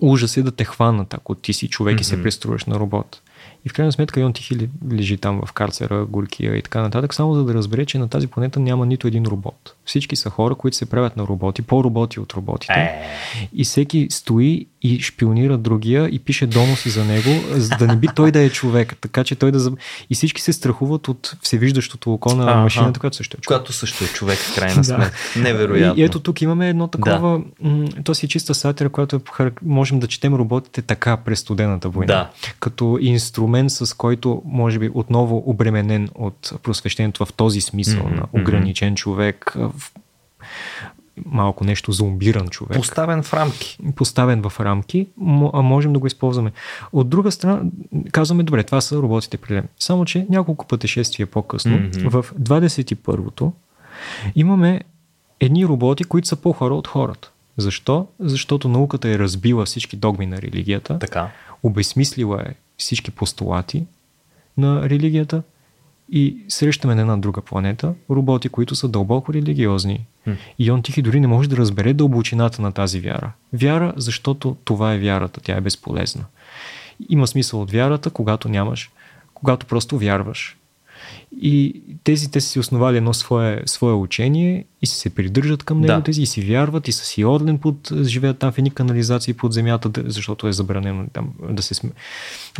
ужас е да те хванат, ако ти си човек mm-hmm. и се преструваш на робот. И в крайна сметка Йон Тихи лежи там в карцера, Горкия и така нататък, само за да разбере, че на тази планета няма нито един робот. Всички са хора, които се правят на роботи, по-роботи от роботите. Е. И всеки стои и шпионира другия и пише доноси за него, за да не би той да е човек. Така че той да. И всички се страхуват от всевиждащото око на машината, която също е човек. Която също е човек, в крайна сметка. Невероятно. И, и ето тук имаме едно такова. Да. М- то си е чиста сатира, която е, можем да четем роботите така през студената война. Да. Като инструмент, с който, може би, отново обременен от просвещението в този смисъл mm-hmm. на ограничен човек, в малко нещо зомбиран човек. Поставен в рамки. Поставен в рамки, можем да го използваме. От друга страна, казваме, добре, това са роботите при Лем. Само, че няколко пътешествия по-късно, mm-hmm. в 21-то, имаме едни роботи, които са по-хора от хората. Защо? Защото науката е разбила всички догми на религията, така. обезмислила е всички постулати на религията и срещаме на една друга планета роботи, които са дълбоко религиозни. И он тихи дори не може да разбере дълбочината на тази вяра. Вяра, защото това е вярата, тя е безполезна. Има смисъл от вярата, когато нямаш, когато просто вярваш. И тези, те са си основали едно свое, свое учение и се придържат към него, да. тези и си вярват и са си орлен под, живеят там в едни канализации под земята, защото е забранено там да се сме,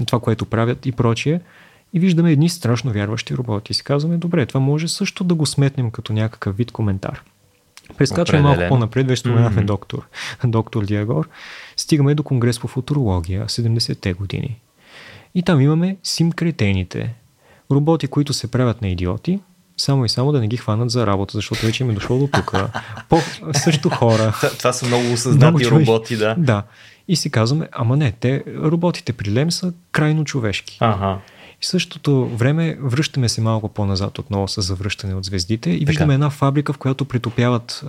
това, което правят и прочие. И виждаме едни страшно вярващи роботи. И си казваме, добре, това може също да го сметнем като някакъв вид коментар. Прескачаме малко по-напред, вече споменахме mm-hmm. доктор, доктор Диагор. Стигаме до Конгрес по футурология, 70-те години. И там имаме симкретените. Роботи, които се правят на идиоти, само и само да не ги хванат за работа, защото вече им е дошло до тук. По, също хора. Това са много осъзнати много роботи, да. Да. И си казваме, ама не, те, роботите при Лем са крайно човешки. Ага. И в същото време връщаме се малко по-назад отново с завръщане от звездите и така. виждаме една фабрика, в която притопяват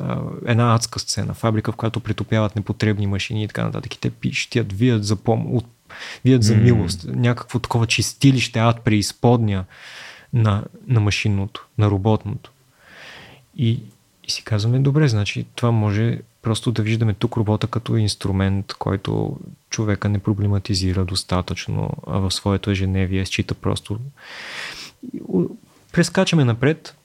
една адска сцена, фабрика, в която притопяват непотребни машини и така нататък. И те пищят, вият за, пом... от... вият за милост, mm. някакво такова чистилище, ад преизподня на, на машинното, на роботното. И, и си казваме, добре, значи това може просто да виждаме тук робота като инструмент, който човека не проблематизира достатъчно а в своето ежедневие, счита просто. Прескачаме напред,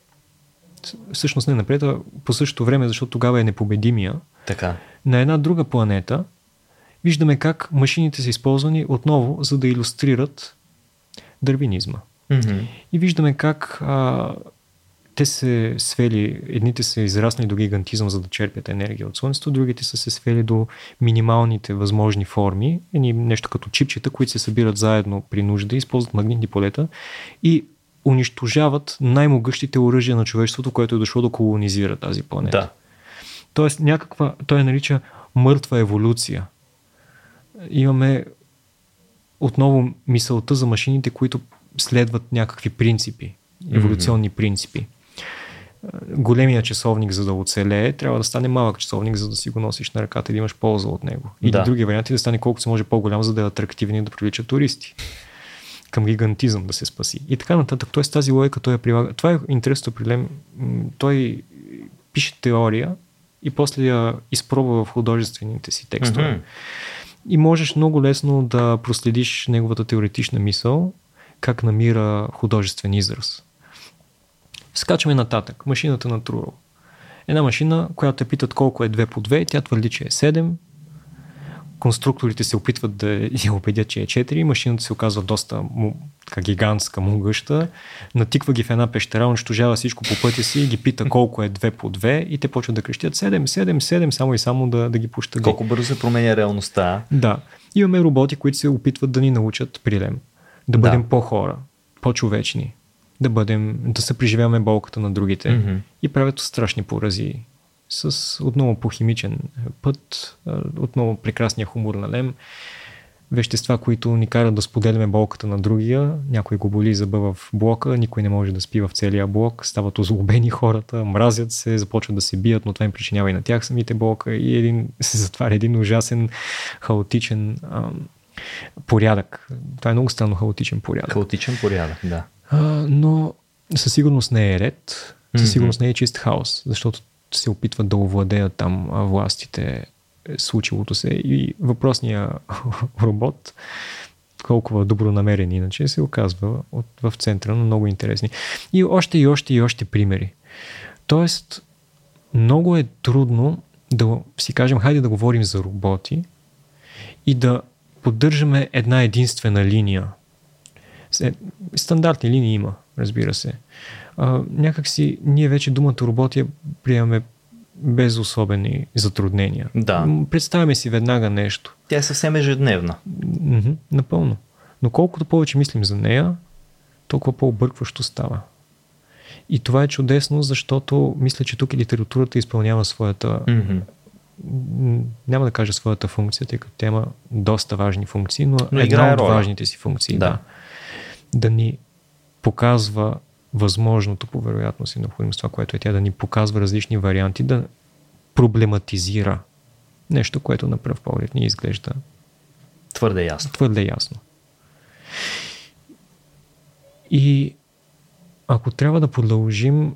всъщност не напред, а по същото време, защото тогава е непобедимия. Така. На една друга планета виждаме как машините са използвани отново, за да иллюстрират дървинизма. Mm-hmm. И виждаме как а, те се свели, едните са израснали до гигантизъм, за да черпят енергия от Слънцето, другите са се свели до минималните възможни форми, едни нещо като чипчета, които се събират заедно при нужда, използват магнитни полета и унищожават най-могъщите оръжия на човечеството, което е дошло да колонизира тази планета. Да. Тоест някаква, той нарича мъртва еволюция. Имаме отново мисълта за машините, които следват някакви принципи, еволюционни mm-hmm. принципи. Големия часовник, за да оцелее, трябва да стане малък часовник, за да си го носиш на ръката и да имаш полза от него. Или да. други варианти да стане колкото се може по-голям, за да е атрактивен и да привлича туристи. Към гигантизъм да се спаси. И така нататък. Тоест тази логика той я прилага. Това е интересно проблем. Той пише теория и после я изпробва в художествените си текстове. Mm-hmm. И можеш много лесно да проследиш неговата теоретична мисъл как намира художествен израз. Скачаме нататък. Машината на Трурол. Една машина, която те питат колко е 2 по 2, тя твърди, че е 7. Конструкторите се опитват да я убедят, че е 4. Машината се оказва доста му, така, гигантска, могъща. Натиква ги в една пещера, унищожава всичко по пътя си ги пита колко е 2 по 2 и те почват да крещят 7, 7, 7, само и само да, да ги пущат. Колко бързо се променя реалността. Да. Имаме роботи, които се опитват да ни научат прилем да бъдем да. по-хора, по-човечни, да бъдем, да се преживяваме болката на другите mm-hmm. и правят страшни порази с отново по химичен път, отново прекрасния хумор на Лем, вещества, които ни карат да споделяме болката на другия, някой го боли зъба в блока, никой не може да спи в целия блок, стават озлобени хората, мразят се, започват да се бият, но това им причинява и на тях самите болка и един, се затваря един ужасен, хаотичен ам, порядък. Това е много странно хаотичен порядък. Хаотичен порядък, да. А, но със сигурност не е ред, със сигурност не е чист хаос, защото се опитват да овладеят там властите е, случилото се и въпросния робот колко добронамерен иначе се оказва от, в центъра на много интересни. И още и още и още примери. Тоест, много е трудно да си кажем, хайде да говорим за роботи и да поддържаме една единствена линия. Стандартни линии има, разбира се. А, някакси ние вече думата роботия приемаме без особени затруднения. Да. Представяме си веднага нещо. Тя е съвсем ежедневна. М-м, напълно. Но колкото повече мислим за нея, толкова по-объркващо става. И това е чудесно, защото мисля, че тук и литературата изпълнява своята mm-hmm няма да кажа своята функция, тъй като тя има доста важни функции, но, но една от роля. важните си функции да. да. да ни показва възможното по вероятност и необходимост, това, което е тя да ни показва различни варианти, да проблематизира нещо, което на пръв поглед ни изглежда твърде ясно. Твърде ясно. И ако трябва да продължим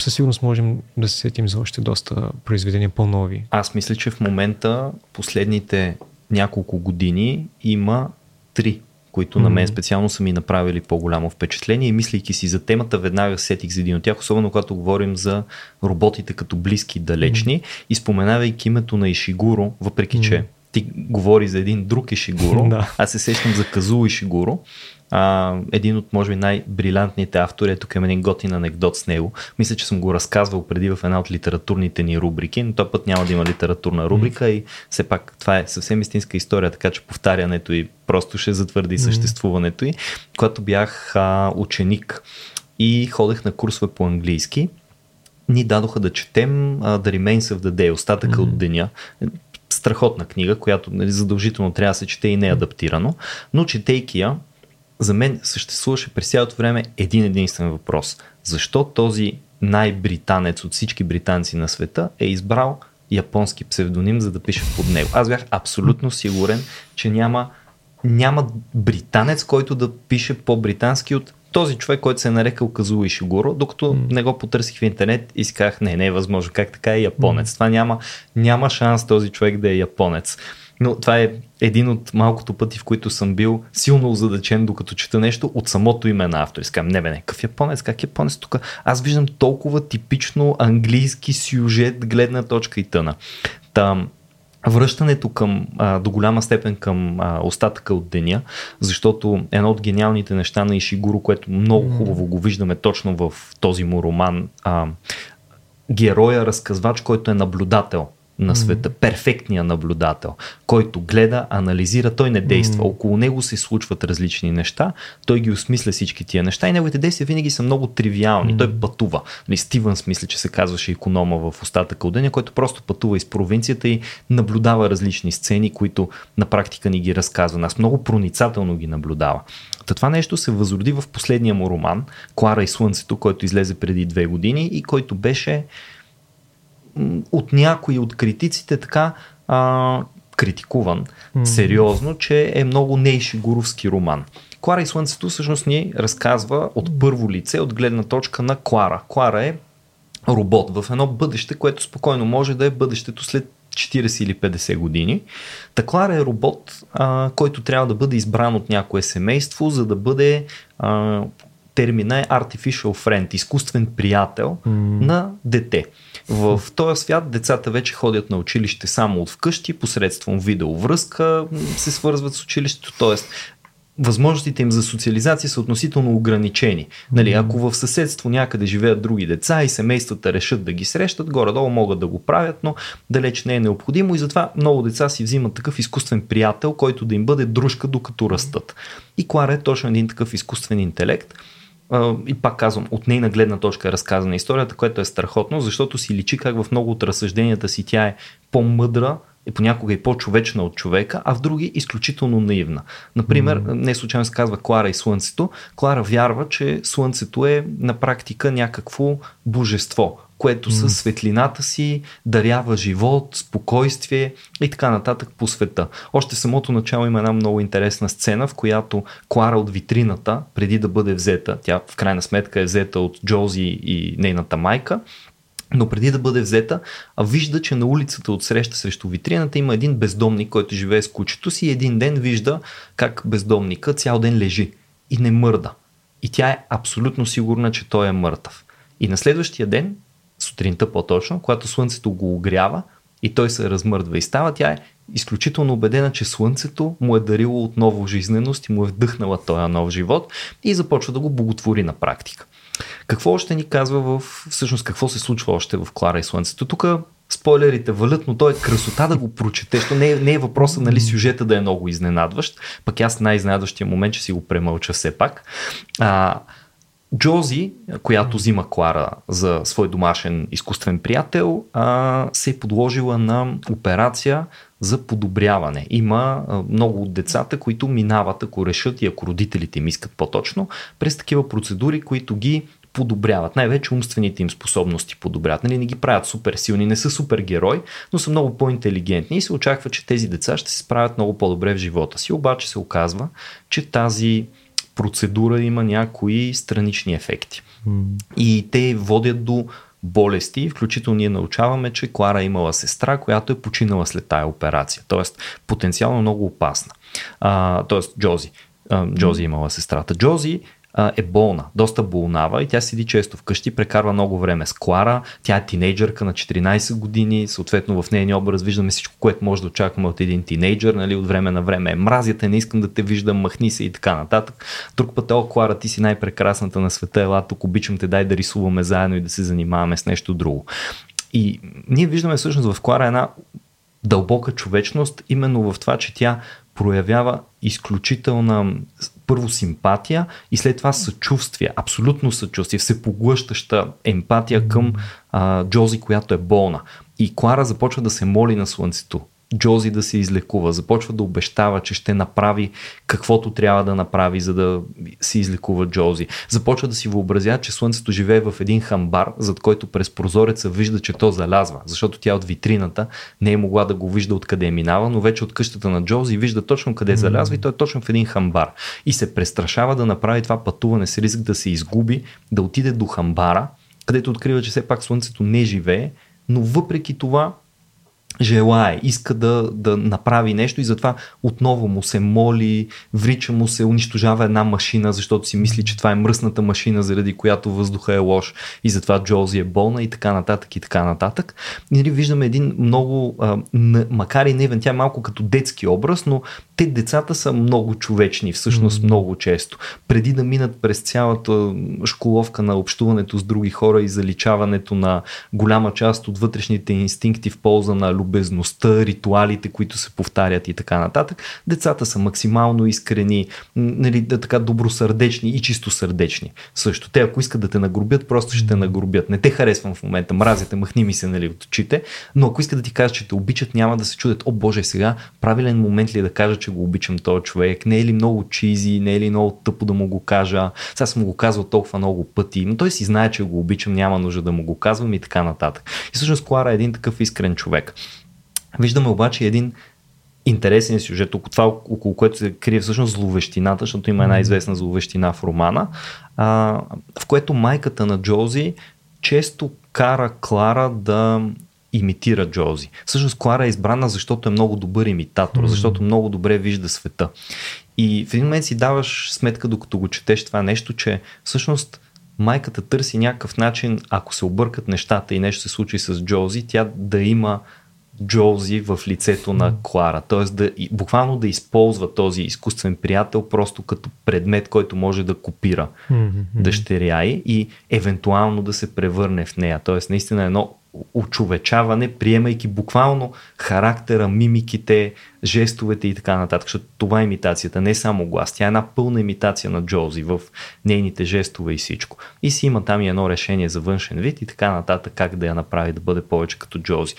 със сигурност можем да се сетим за още доста произведения по-нови. Аз мисля, че в момента, последните няколко години, има три, които mm-hmm. на мен специално са ми направили по-голямо впечатление и мислейки си за темата, веднага сетих за един от тях, особено когато говорим за роботите като близки и далечни mm-hmm. и споменавайки името на Ишигуро, въпреки mm-hmm. че ти говори за един друг Ишигуро, Да. аз се сещам за Казу Ишигуро, а, един от, може би, най-брилянтните автори. Ето към един готин анекдот с него. Мисля, че съм го разказвал преди в една от литературните ни рубрики, но този път няма да има литературна рубрика и все пак това е съвсем истинска история, така че повтарянето и просто ще затвърди съществуването й. Когато бях а, ученик и ходех на курсове по английски, ни дадоха да четем uh, The Remains of the Day, остатъка mm-hmm. от деня. Страхотна книга, която нали, задължително трябва да се чете и не е адаптирано, но четейки я, за мен съществуваше през цялото време един единствен въпрос. Защо този най-британец от всички британци на света е избрал японски псевдоним, за да пише под него? Аз бях абсолютно сигурен, че няма, няма британец, който да пише по-британски от този човек, който се е нарекал Казуо Ишигуро, докато mm. не го потърсих в интернет и си казах, не, не е възможно, как така е японец. Mm. Това няма, няма шанс този човек да е японец. Но това е един от малкото пъти, в които съм бил силно озадачен, докато чета нещо от самото име на автор. Искам, не бе, не, какъв японец, как японец тук? Аз виждам толкова типично английски сюжет, гледна точка и тъна. Там, връщането към, а, до голяма степен към а, остатъка от деня, защото едно от гениалните неща на Ишигуро, което много хубаво го виждаме точно в този му роман, а, героя, разказвач, който е наблюдател на света, mm. перфектния наблюдател, който гледа, анализира, той не действа. Mm. Около него се случват различни неща, той ги осмисля всички тия неща и неговите действия винаги са много тривиални. Mm. Той пътува. Нали, Стивън смисля, че се казваше економа в остатъка от деня, който просто пътува из провинцията и наблюдава различни сцени, които на практика ни ги разказва. Нас много проницателно ги наблюдава. Та това нещо се възроди в последния му роман, Клара и Слънцето, който излезе преди две години и който беше от някои от критиците така а, критикуван mm. сериозно, че е много нейшигуровски роман. Клара и Слънцето всъщност ни разказва от първо лице, от гледна точка на Клара. Клара е робот в едно бъдеще, което спокойно може да е бъдещето след 40 или 50 години. Та Клара е робот, а, който трябва да бъде избран от някое семейство, за да бъде а, термина е artificial friend, изкуствен приятел mm. на дете. В този свят децата вече ходят на училище само от вкъщи, посредством видеовръзка се свързват с училището, т.е. възможностите им за социализация са относително ограничени. Нали, ако в съседство някъде живеят други деца и семействата решат да ги срещат, горе-долу могат да го правят, но далеч не е необходимо и затова много деца си взимат такъв изкуствен приятел, който да им бъде дружка докато растат. И Клара е точно един такъв изкуствен интелект, и пак казвам, от нейна гледна точка е разказана историята, което е страхотно, защото си личи как в много от разсъжденията си тя е по-мъдра и понякога и по-човечна от човека, а в други изключително наивна. Например, mm-hmm. не случайно се казва Клара и Слънцето. Клара вярва, че Слънцето е на практика някакво божество, което mm. със светлината си дарява живот, спокойствие и така нататък по света. Още в самото начало има една много интересна сцена, в която Клара от витрината, преди да бъде взета, тя в крайна сметка е взета от Джози и нейната майка, но преди да бъде взета, а вижда, че на улицата от среща срещу витрината има един бездомник, който живее с кучето си и един ден вижда как бездомника цял ден лежи и не мърда. И тя е абсолютно сигурна, че той е мъртъв. И на следващия ден сутринта по-точно, когато слънцето го огрява и той се размърдва и става, тя е изключително убедена, че слънцето му е дарило отново жизненост и му е вдъхнала този нов живот и започва да го боготвори на практика. Какво още ни казва в... Всъщност какво се случва още в Клара и Слънцето? Тук спойлерите валят, но то е красота да го прочетеш. То не е, не е въпроса нали, сюжета да е много изненадващ, пък аз най-изненадващия момент, че си го премълча все пак. А, Джози, която взима Клара за свой домашен изкуствен приятел, а, се е подложила на операция за подобряване. Има а, много от децата, които минават, ако решат и ако родителите им искат по-точно, през такива процедури, които ги подобряват. Най-вече умствените им способности подобряват. Нали, не ги правят супер силни, не са супер герой, но са много по-интелигентни и се очаква, че тези деца ще се справят много по-добре в живота си. Обаче се оказва, че тази процедура има някои странични ефекти. Mm. И те водят до болести, включително ние научаваме, че Клара е имала сестра, която е починала след тая операция, т.е. потенциално много опасна. А, т.е. Джози. А, Джози е имала сестрата. Джози е болна, доста болнава и тя седи често вкъщи, прекарва много време с Клара. Тя е тинейджърка на 14 години, съответно в нейния образ виждаме всичко, което може да очакваме от един тинейджър, нали, от време на време е мразята, не искам да те виждам, махни се и така нататък. Друг път о, Клара, ти си най-прекрасната на света, ела тук, обичам те, дай да рисуваме заедно и да се занимаваме с нещо друго. И ние виждаме всъщност в Клара една дълбока човечност, именно в това, че тя проявява изключителна първо симпатия и след това съчувствие, абсолютно съчувствие, всепоглъщаща емпатия към а, Джози, която е болна. И Клара започва да се моли на слънцето. Джози да се излекува, започва да обещава, че ще направи каквото трябва да направи, за да се излекува Джози. Започва да си въобразява, че Слънцето живее в един хамбар, зад който през прозореца вижда, че то залязва, защото тя от витрината не е могла да го вижда откъде е минава, но вече от къщата на Джози вижда точно къде залязва и той е точно в един хамбар. И се престрашава да направи това пътуване с риск да се изгуби, да отиде до хамбара, където открива, че все пак Слънцето не живее, но въпреки това желае, иска да, да направи нещо и затова отново му се моли, врича му се, унищожава една машина, защото си мисли, че това е мръсната машина, заради която въздуха е лош и затова Джози е болна и така нататък и така нататък. И нали, виждаме един много, а, макар и невен, тя е малко като детски образ, но те децата са много човечни, всъщност mm-hmm. много често. Преди да минат през цялата школовка на общуването с други хора и заличаването на голяма част от вътрешните инстинкти в полза на любезността, ритуалите, които се повтарят и така нататък, децата са максимално искрени, нали, така добросърдечни и чистосърдечни. Също те, ако искат да те нагрубят, просто ще те нагрубят. Не те харесвам в момента, мразите, махни ми се нали, от очите, но ако искат да ти кажат, че те обичат, няма да се чудят, о боже, сега правилен момент ли е да кажа, че го обичам този човек, не е ли много чизи, не е ли много тъпо да му го кажа, сега съм го казвал толкова много пъти, но той си знае, че го обичам, няма нужда да му го казвам и така нататък. И всъщност Клара е един такъв искрен човек. Виждаме обаче един интересен сюжет, това, около което се крие всъщност зловещината, защото има една известна зловещина в романа, а, в което майката на Джози често кара Клара да имитира Джози. Всъщност Клара е избрана, защото е много добър имитатор, mm-hmm. защото много добре вижда света. И в един момент си даваш сметка, докато го четеш това нещо, че всъщност майката търси някакъв начин, ако се объркат нещата и нещо се случи с Джози, тя да има Джози в лицето на Клара. Т.е. Да, буквално да използва този изкуствен приятел просто като предмет, който може да копира mm-hmm. дъщеря и евентуално да се превърне в нея. Т.е. наистина едно очовечаване, приемайки буквално характера, мимиките, жестовете и така нататък. Защото това е имитацията, не само глас. Тя е една пълна имитация на Джози в нейните жестове и всичко. И си има там и едно решение за външен вид и така нататък, как да я направи да бъде повече като Джози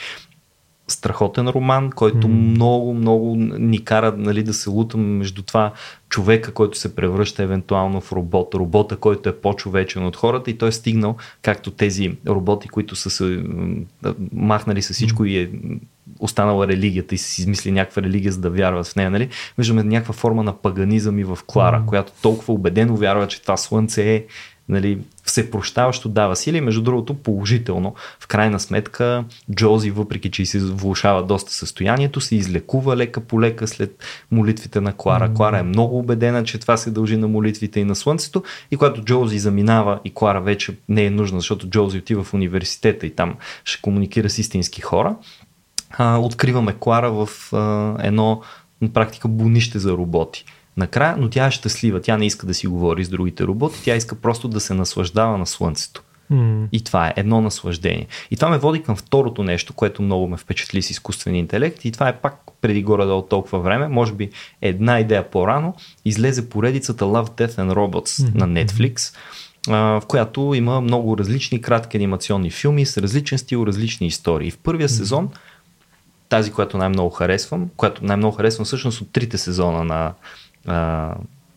страхотен роман, който mm. много, много ни кара нали, да се лутаме между това човека, който се превръща евентуално в робот, робота, който е по-човечен от хората и той е стигнал, както тези роботи, които са се махнали с всичко mm. и е останала религията и си измисли някаква религия, за да вярват в нея. Нали? Виждаме някаква форма на паганизъм и в Клара, mm. която толкова убедено вярва, че това слънце е нали, всепрощаващо дава сили. Между другото, положително, в крайна сметка, Джози, въпреки че се влушава доста състоянието, се излекува лека по лека след молитвите на Клара. Mm-hmm. Клара е много убедена, че това се дължи на молитвите и на Слънцето. И когато Джози заминава и Клара вече не е нужна, защото Джози отива в университета и там ще комуникира с истински хора, а, откриваме Клара в а, едно на практика бунище за роботи накрая, но тя е щастлива. Тя не иска да си говори с другите роботи, тя иска просто да се наслаждава на Слънцето. Mm. И това е едно наслаждение. И това ме води към второто нещо, което много ме впечатли с изкуствения интелект. И това е пак преди горе-долу толкова време, може би една идея по-рано, излезе поредицата Love, Death and Robots mm-hmm. на Netflix, в която има много различни кратки анимационни филми с различен стил, различни истории. В първия mm-hmm. сезон, тази, която най-много харесвам, която най-много харесвам всъщност от трите сезона на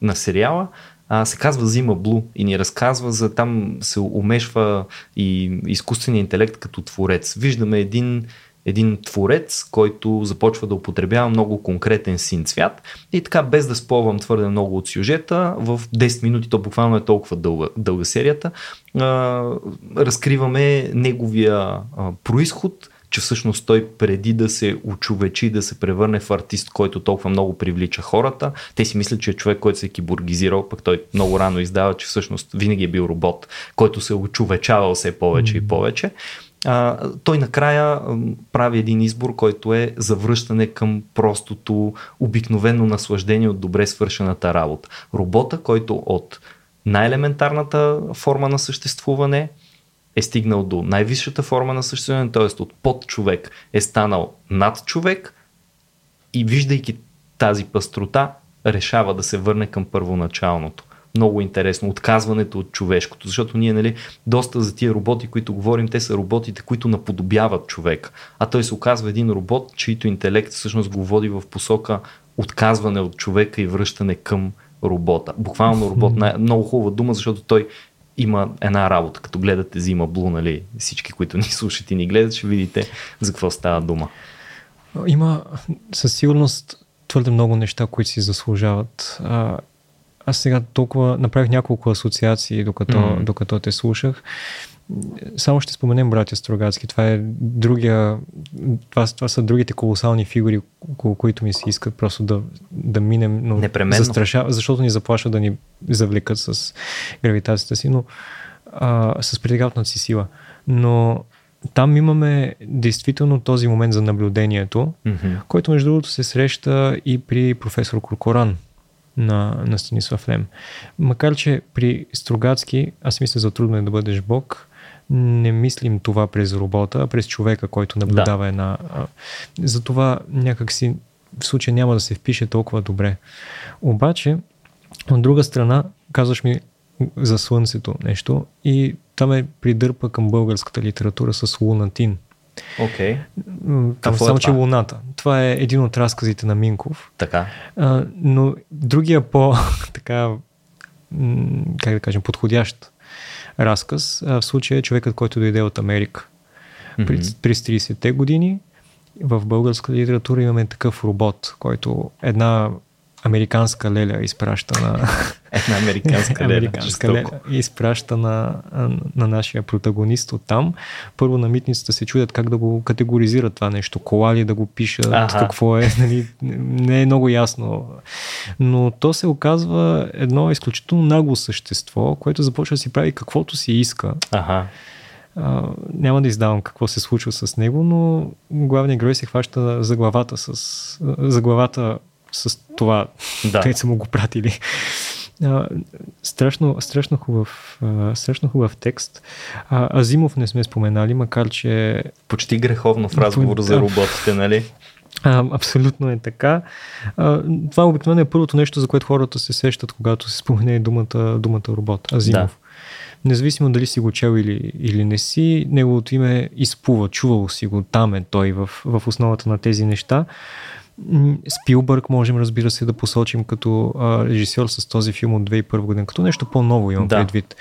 на сериала, а, се казва Зима Блу и ни разказва за там се умешва и изкуственият интелект като творец. Виждаме един, един творец, който започва да употребява много конкретен син цвят и така без да спълвам твърде много от сюжета, в 10 минути, то буквално е толкова дълга, дълга серията, а, разкриваме неговия а, происход, че всъщност той преди да се очовечи, да се превърне в артист, който толкова много привлича хората, те си мислят, че е човек, който се е киборгизирал, пък той много рано издава, че всъщност винаги е бил робот, който се е очовечавал все повече и повече а, той накрая прави един избор, който е завръщане към простото, обикновено наслаждение от добре свършената работа. Робота, който от най-елементарната форма на съществуване е стигнал до най-висшата форма на съществуване, т.е. от под човек е станал над човек и виждайки тази пастрота, решава да се върне към първоначалното много интересно. Отказването от човешкото. Защото ние, нали, доста за тия роботи, които говорим, те са роботите, които наподобяват човек. А той се оказва един робот, чийто интелект всъщност го води в посока отказване от човека и връщане към робота. Буквално робот, много хубава дума, защото той има една работа. Като гледате Зима Блу, нали, всички, които ни слушат и ни гледат, ще видите за какво става дума. Има със сигурност твърде много неща, които си заслужават аз сега толкова направих няколко асоциации, докато, mm. докато те слушах. Само ще споменем братя Строгацки. Това е другия. Това, това са другите колосални фигури, около които ми се искат просто да, да минем. Но Непременно. Застрашава, защото ни заплашват да ни завлекат с гравитацията си, но а, с притегателната си сила. Но там имаме действително този момент за наблюдението, mm-hmm. който между другото се среща и при професор Куркоран на, на Станислав Лем. Макар, че при Строгацки, аз мисля за трудно е да бъдеш Бог, не мислим това през робота, а през човека, който наблюдава да. една... Затова някакси в случая няма да се впише толкова добре. Обаче, от друга страна, казваш ми за Слънцето нещо и там е придърпа към българската литература с Лунатин. Окей. Okay. Там само, е че Луната. Това е един от разказите на Минков. Така. А, но другия по, така, как да кажем, подходящ разказ, а, в случая е човекът, който дойде от Америка. Mm-hmm. През 30-те години в българска литература имаме такъв робот, който една американска леля изпраща на... Една американска леля. американска леля изпраща на, на нашия протагонист от там. Първо на митницата се чудят как да го категоризират това нещо. Кола ли да го пишат, ага. какво е. Нали, не е много ясно. Но то се оказва едно изключително нагло същество, което започва да си прави каквото си иска. Ага. Uh, няма да издавам какво се случва с него, но главният герой се хваща за главата, с, за главата с това, да. те са му го пратили. А, страшно, страшно, хубав, а, страшно хубав текст. А, Азимов не сме споменали, макар че... Почти греховно в разговор за роботите, нали? А, абсолютно е така. А, това обикновено е първото нещо, за което хората се сещат, когато се спомене думата, думата робот. Азимов. Да. Независимо дали си го чел или, или не си, неговото име изплува, чувал си го, там е той в, в основата на тези неща. Спилбърг можем, разбира се, да посочим като а, режисьор с този филм от 2001 година, като нещо по-ново имам да. предвид.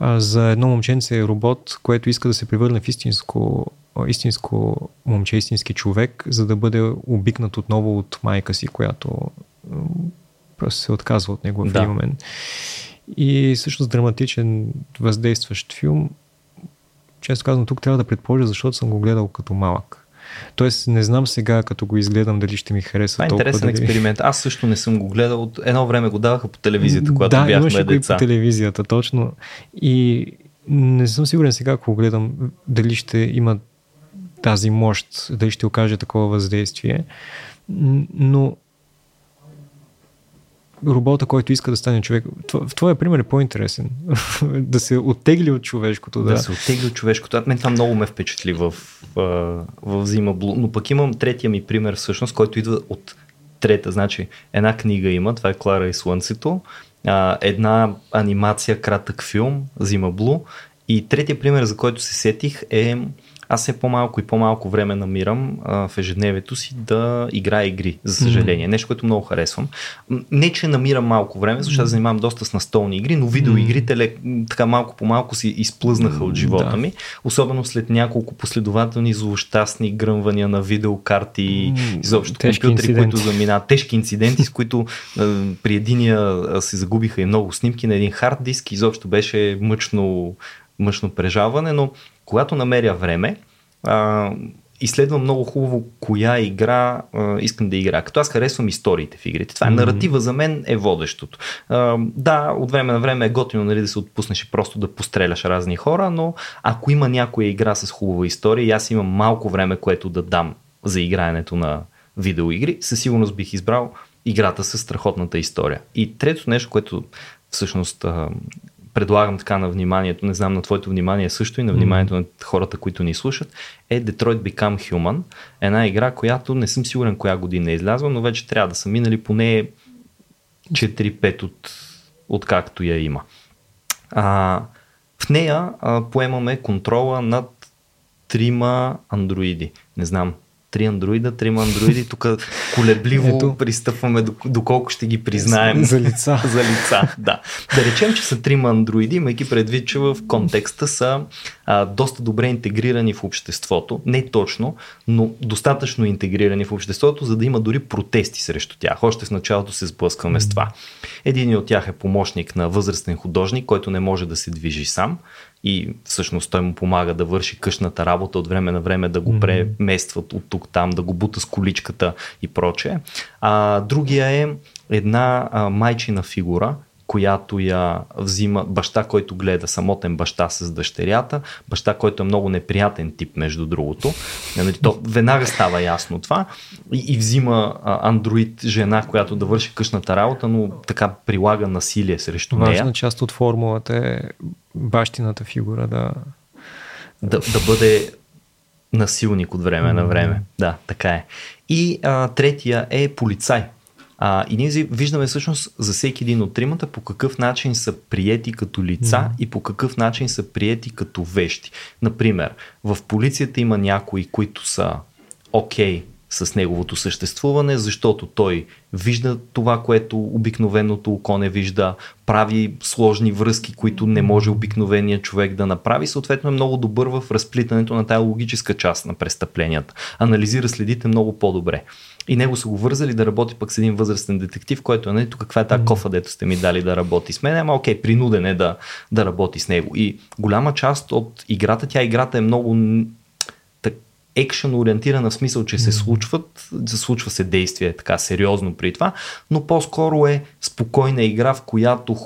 А, за едно момченце е робот, което иска да се превърне в истинско, истинско момче, истински човек, за да бъде обикнат отново от майка си, която просто се отказва от него в да. един момент. И също с драматичен, въздействащ филм. Често казвам, тук трябва да предположа, защото съм го гледал като малък. Тоест, не знам сега, като го изгледам, дали ще ми хареса. Това е интересен дали... експеримент. Аз също не съм го гледал. Едно време го даваха по телевизията, когато да, бяхме деца. Да, по телевизията, точно. И не съм сигурен сега, ако го гледам, дали ще има тази мощ, дали ще окаже такова въздействие. Но робота, който иска да стане човек. В твоя пример е по-интересен. да се оттегли от човешкото. Да, да се оттегли от човешкото. Мен това много ме впечатли в, в, в Зима Блу. Но пък имам третия ми пример всъщност, който идва от трета. Значи една книга има, това е Клара и Слънцето. една анимация, кратък филм, Зима Блу. И третия пример, за който се сетих е аз все по-малко и по-малко време намирам а, в ежедневието си да играя игри, за съжаление. Mm-hmm. Нещо, което много харесвам. Не, че намирам малко време, защото mm-hmm. занимавам доста с настолни игри, но видеоигрите mm-hmm. така малко по малко си изплъзнаха от живота да. ми. Особено след няколко последователни злощастни гръмвания на видеокарти, mm-hmm. изобщо Тежки компютри, инциденти. които заминават. Тежки инциденти, с които а, при единия се загубиха и много снимки на един хард диск. Изобщо беше мъчно, мъчно прежаване, но когато намеря време, а, изследвам много хубаво коя игра а, искам да игра. Като аз харесвам историите в игрите. Това е наратива за мен е водещото. А, да, от време на време е готино нали, да се отпуснеш и просто да постреляш разни хора, но ако има някоя игра с хубава история и аз имам малко време, което да дам за играенето на видеоигри, със сигурност бих избрал играта с страхотната история. И трето нещо, което всъщност предлагам така на вниманието, не знам на твоето внимание също и на вниманието mm. на хората, които ни слушат, е Detroit Become Human. Една игра, която не съм сигурен коя година е излязла, но вече трябва да са минали поне 4-5 от, от както я има. А, в нея а, поемаме контрола над трима андроиди. Не знам три андроида, трима андроиди. Тук колебливо Ето. пристъпваме доколко ще ги признаем. За лица. За лица, да. Да речем, че са трима андроиди, имайки предвид, че в контекста са а, доста добре интегрирани в обществото. Не точно, но достатъчно интегрирани в обществото, за да има дори протести срещу тях. Още в началото се сблъскваме с това. Един от тях е помощник на възрастен художник, който не може да се движи сам и всъщност той му помага да върши къщната работа от време на време, да го преместват от тук там, да го бута с количката и прочее. А, другия е една а, майчина фигура, която я взима баща, който гледа самотен баща с дъщерята, баща, който е много неприятен тип, между другото. Нали, то веднага става ясно това. И, и взима а, андроид жена, която да върши къщната работа, но така прилага насилие срещу Важна нея. Важна част от формулата е бащината фигура да... Да, да бъде насилник от време mm-hmm. на време. Да, така е. И а, третия е полицай а, и ние виждаме всъщност за всеки един от тримата по какъв начин са приети като лица mm-hmm. и по какъв начин са приети като вещи. Например, в полицията има някои, които са окей okay с неговото съществуване, защото той вижда това, което обикновеното око не вижда, прави сложни връзки, които не може обикновения човек да направи, съответно е много добър в разплитането на тая логическа част на престъпленията. Анализира следите много по-добре. И него са го вързали да работи пък с един възрастен детектив, който е, нали, тук каква е тази кофа, дето сте ми дали да работи с мен, ама окей, принуден е да, да работи с него. И голяма част от играта, тя играта е много екшен ориентирана в смисъл, че се случват, случва се действие така сериозно при това, но по-скоро е спокойна игра, в която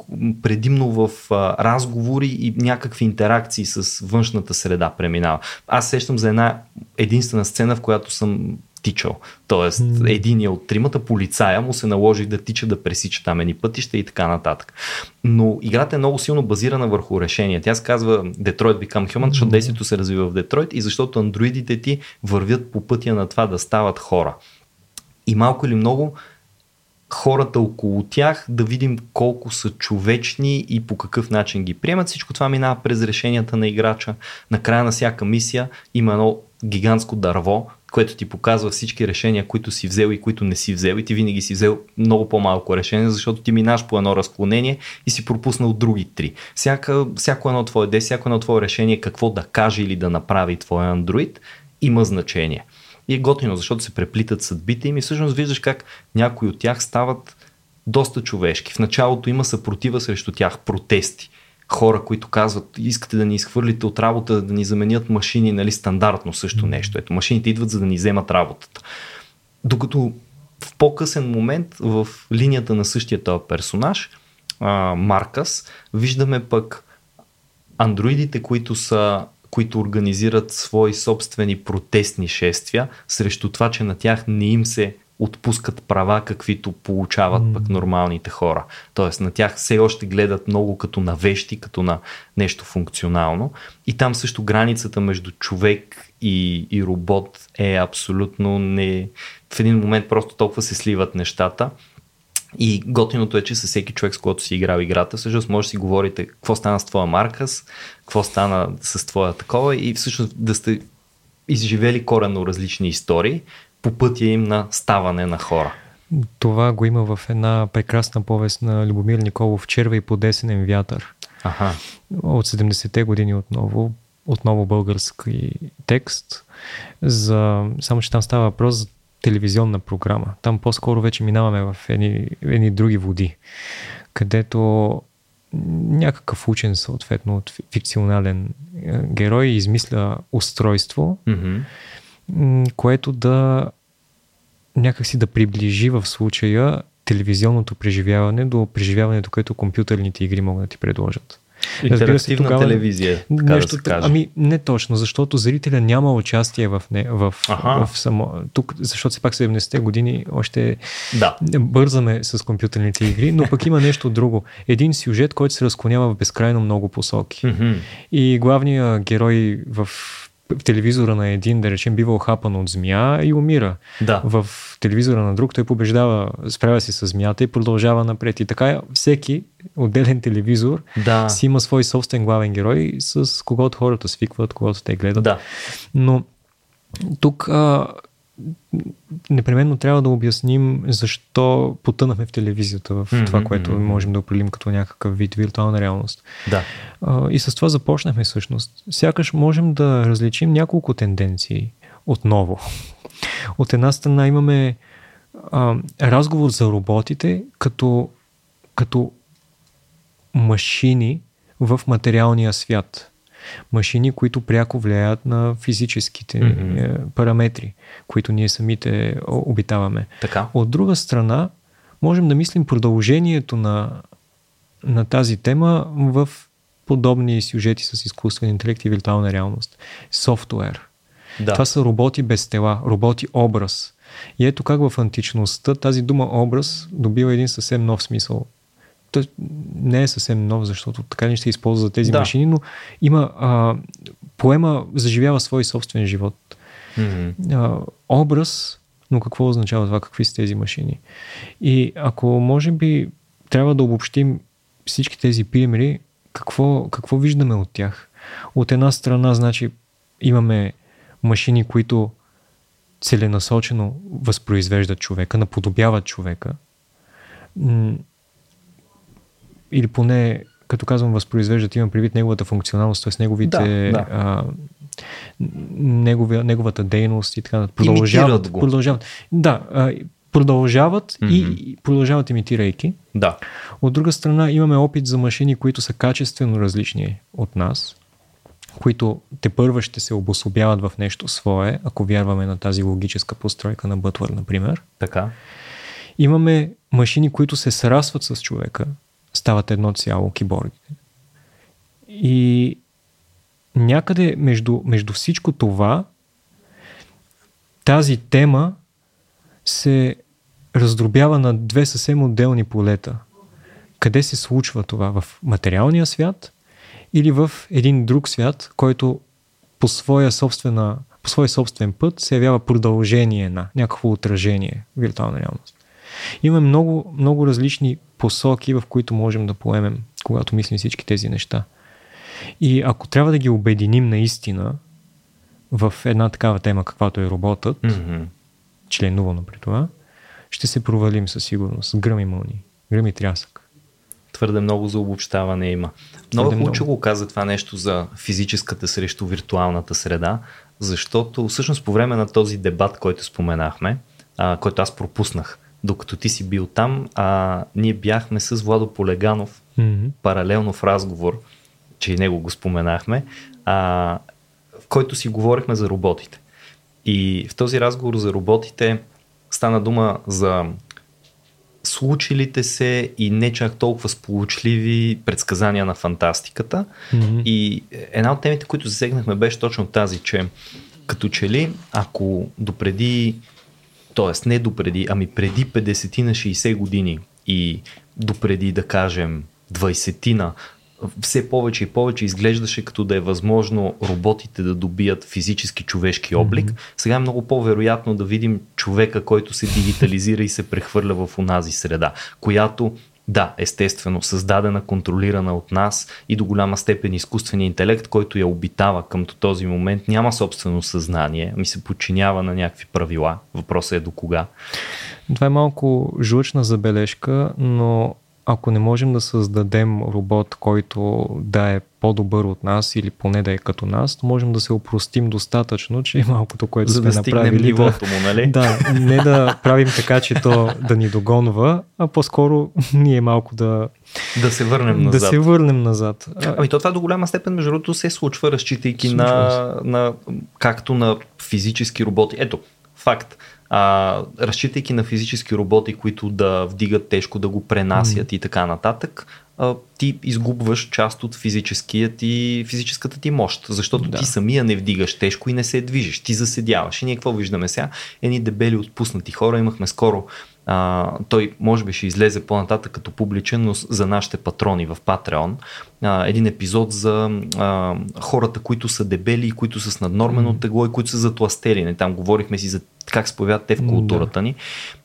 предимно в а, разговори и някакви интеракции с външната среда преминава. Аз сещам за една единствена сцена, в която съм тичал. Тоест, mm. единия от тримата полицая му се наложи да тича да пресича там едни пътища и така нататък. Но играта е много силно базирана върху решения. Тя се казва Detroit Become Human, защото mm. действието се развива в Детройт и защото андроидите ти вървят по пътя на това да стават хора. И малко или много хората около тях, да видим колко са човечни и по какъв начин ги приемат. Всичко това минава през решенията на играча. Накрая на всяка мисия има едно гигантско дърво, което ти показва всички решения, които си взел и които не си взел и ти винаги си взел много по-малко решение, защото ти минаш по едно разклонение и си пропуснал други три. Всяка, всяко едно твое действие, всяко едно твое решение какво да каже или да направи твоя андроид има значение. И е готино, защото се преплитат съдбите им и всъщност виждаш как някои от тях стават доста човешки. В началото има съпротива срещу тях, протести хора, които казват, искате да ни изхвърлите от работа, да ни заменят машини, нали, стандартно също нещо. Ето, машините идват за да ни вземат работата. Докато в по-късен момент в линията на същия този персонаж, а, Маркас, виждаме пък андроидите, които са които организират свои собствени протестни шествия срещу това, че на тях не им се отпускат права, каквито получават mm. пък нормалните хора. Тоест на тях все още гледат много като на вещи, като на нещо функционално. И там също границата между човек и, и робот е абсолютно не... В един момент просто толкова се сливат нещата. И готиното е, че със всеки човек, с който си играл играта, всъщност може да си говорите какво стана с твоя Маркас, какво стана с твоя такова и всъщност да сте изживели коренно различни истории, по пътя им на ставане на хора. Това го има в една прекрасна повест на Любомир Николов Черва и по десенен вятър. Ага. От 70-те години отново, отново български текст. За... Само, че там става въпрос за телевизионна програма. Там по-скоро вече минаваме в едни, едни други води, където някакъв учен, съответно, от фикционален е, герой измисля устройство, mm-hmm което да някакси да приближи в случая телевизионното преживяване до преживяването, което компютърните игри могат да ти предложат. Интерактивна тогава, телевизия, така нещо, да. Ами не точно, защото зрителя няма участие в, не, в, в само... Тук, защото все пак 70-те години още да. бързаме с компютърните игри, но пък има нещо друго. Един сюжет, който се разклонява в безкрайно много посоки. Mm-hmm. И главният герой в телевизора на един, да речем, бива охапан от змия и умира. Да. В телевизора на друг той побеждава, справя се с змията и продължава напред. И така всеки отделен телевизор да. си има свой собствен главен герой, с когото хората свикват, когато те гледат. Да. Но тук а, непременно трябва да обясним защо потънахме в телевизията, в mm-hmm, това, което можем да определим като някакъв вид виртуална реалност. Да. А, и с това започнахме всъщност. Сякаш можем да различим няколко тенденции отново. От една страна имаме а, разговор за роботите като, като машини в материалния свят. Машини, които пряко влияят на физическите mm-hmm. параметри, които ние самите обитаваме. Така. От друга страна, можем да мислим продължението на, на тази тема в подобни сюжети с изкуствен интелект и виртуална реалност. Софтуер. Да. Това са роботи без тела, роботи образ. И ето как в античността тази дума образ добива един съвсем нов смисъл. Той не е съвсем нов, защото така не ще използва тези да. машини, но има а, поема заживява свой собствен живот. Mm-hmm. А, образ, но какво означава това? Какви са тези машини? И ако може би трябва да обобщим всички тези примери, какво, какво виждаме от тях? От една страна, значи, имаме машини, които целенасочено възпроизвеждат човека, наподобяват човека. Или поне, като казвам възпроизвеждат, имам предвид неговата функционалност, т.е. неговите да, да. А, неговия, неговата дейност и така. Продължават. го. продължават. Да, а, продължават Мгм. и продължават имитирайки. Да. От друга страна имаме опит за машини, които са качествено различни от нас, които те първа ще се обособяват в нещо свое, ако вярваме на тази логическа постройка на Бътлър, например. Така. Имаме машини, които се срастват с човека, стават едно цяло киборгите. И някъде между, между всичко това, тази тема се раздробява на две съвсем отделни полета. Къде се случва това? В материалния свят или в един друг свят, който по своя, собствена, по своя собствен път се явява продължение на някакво отражение в виртуална реалност. Имаме много, много различни посоки, в които можем да поемем, когато мислим всички тези неща. И ако трябва да ги обединим наистина в една такава тема, каквато е роботът, Mm-hmm. членувано при това, ще се провалим със сигурност. Гръм и мълни. Гръм и трясък. Твърде много за обобщаване има. Много хубаво, го каза това нещо за физическата срещу виртуалната среда, защото всъщност по време на този дебат, който споменахме, а, който аз пропуснах, докато ти си бил там, а, ние бяхме с Владо Полеганов Mm-hmm. паралелно в разговор, че и него го споменахме, а, в който си говорихме за роботите. И в този разговор за роботите стана дума за случилите се и не чак толкова сполучливи предсказания на фантастиката. Mm-hmm. И една от темите, които засегнахме, беше точно тази, че като че ли, ако допреди, т.е. не допреди, ами преди 50 на 60 години и допреди, да кажем, 20 на все повече и повече изглеждаше като да е възможно роботите да добият физически човешки облик. Mm-hmm. Сега е много по-вероятно да видим човека, който се дигитализира и се прехвърля в онази среда, която да, естествено, създадена, контролирана от нас и до голяма степен изкуственият интелект, който я обитава към този момент, няма собствено съзнание, ми се подчинява на някакви правила. Въпросът е до кога. Това е малко жлъчна забележка, но ако не можем да създадем робот, който да е по-добър от нас или поне да е като нас, то можем да се опростим достатъчно, че малкото, което За сме да стигнем направили. нивото му, нали? Да, не да правим така, че то да ни догонва, а по-скоро ние малко да, Да се върнем назад. да се върнем назад. Ами то това до голяма степен, между другото, се случва, разчитайки Случва на, на, както на физически роботи. Ето, факт. А, разчитайки на физически роботи, които да вдигат тежко, да го пренасят mm. и така нататък, а, ти изгубваш част от физическият ти, физическата ти мощ, защото Да. ти самия не вдигаш тежко и не се движиш, ти заседяваш. И ние какво виждаме сега? Едни дебели отпуснати хора, имахме скоро а, той може би ще излезе по-нататък като публичен, но за нашите патрони в Patreon. А, един епизод за а, хората, които са дебели, и които са с наднормено тегло и които са затластели. Не, там говорихме си за как се появяват те в културата ни.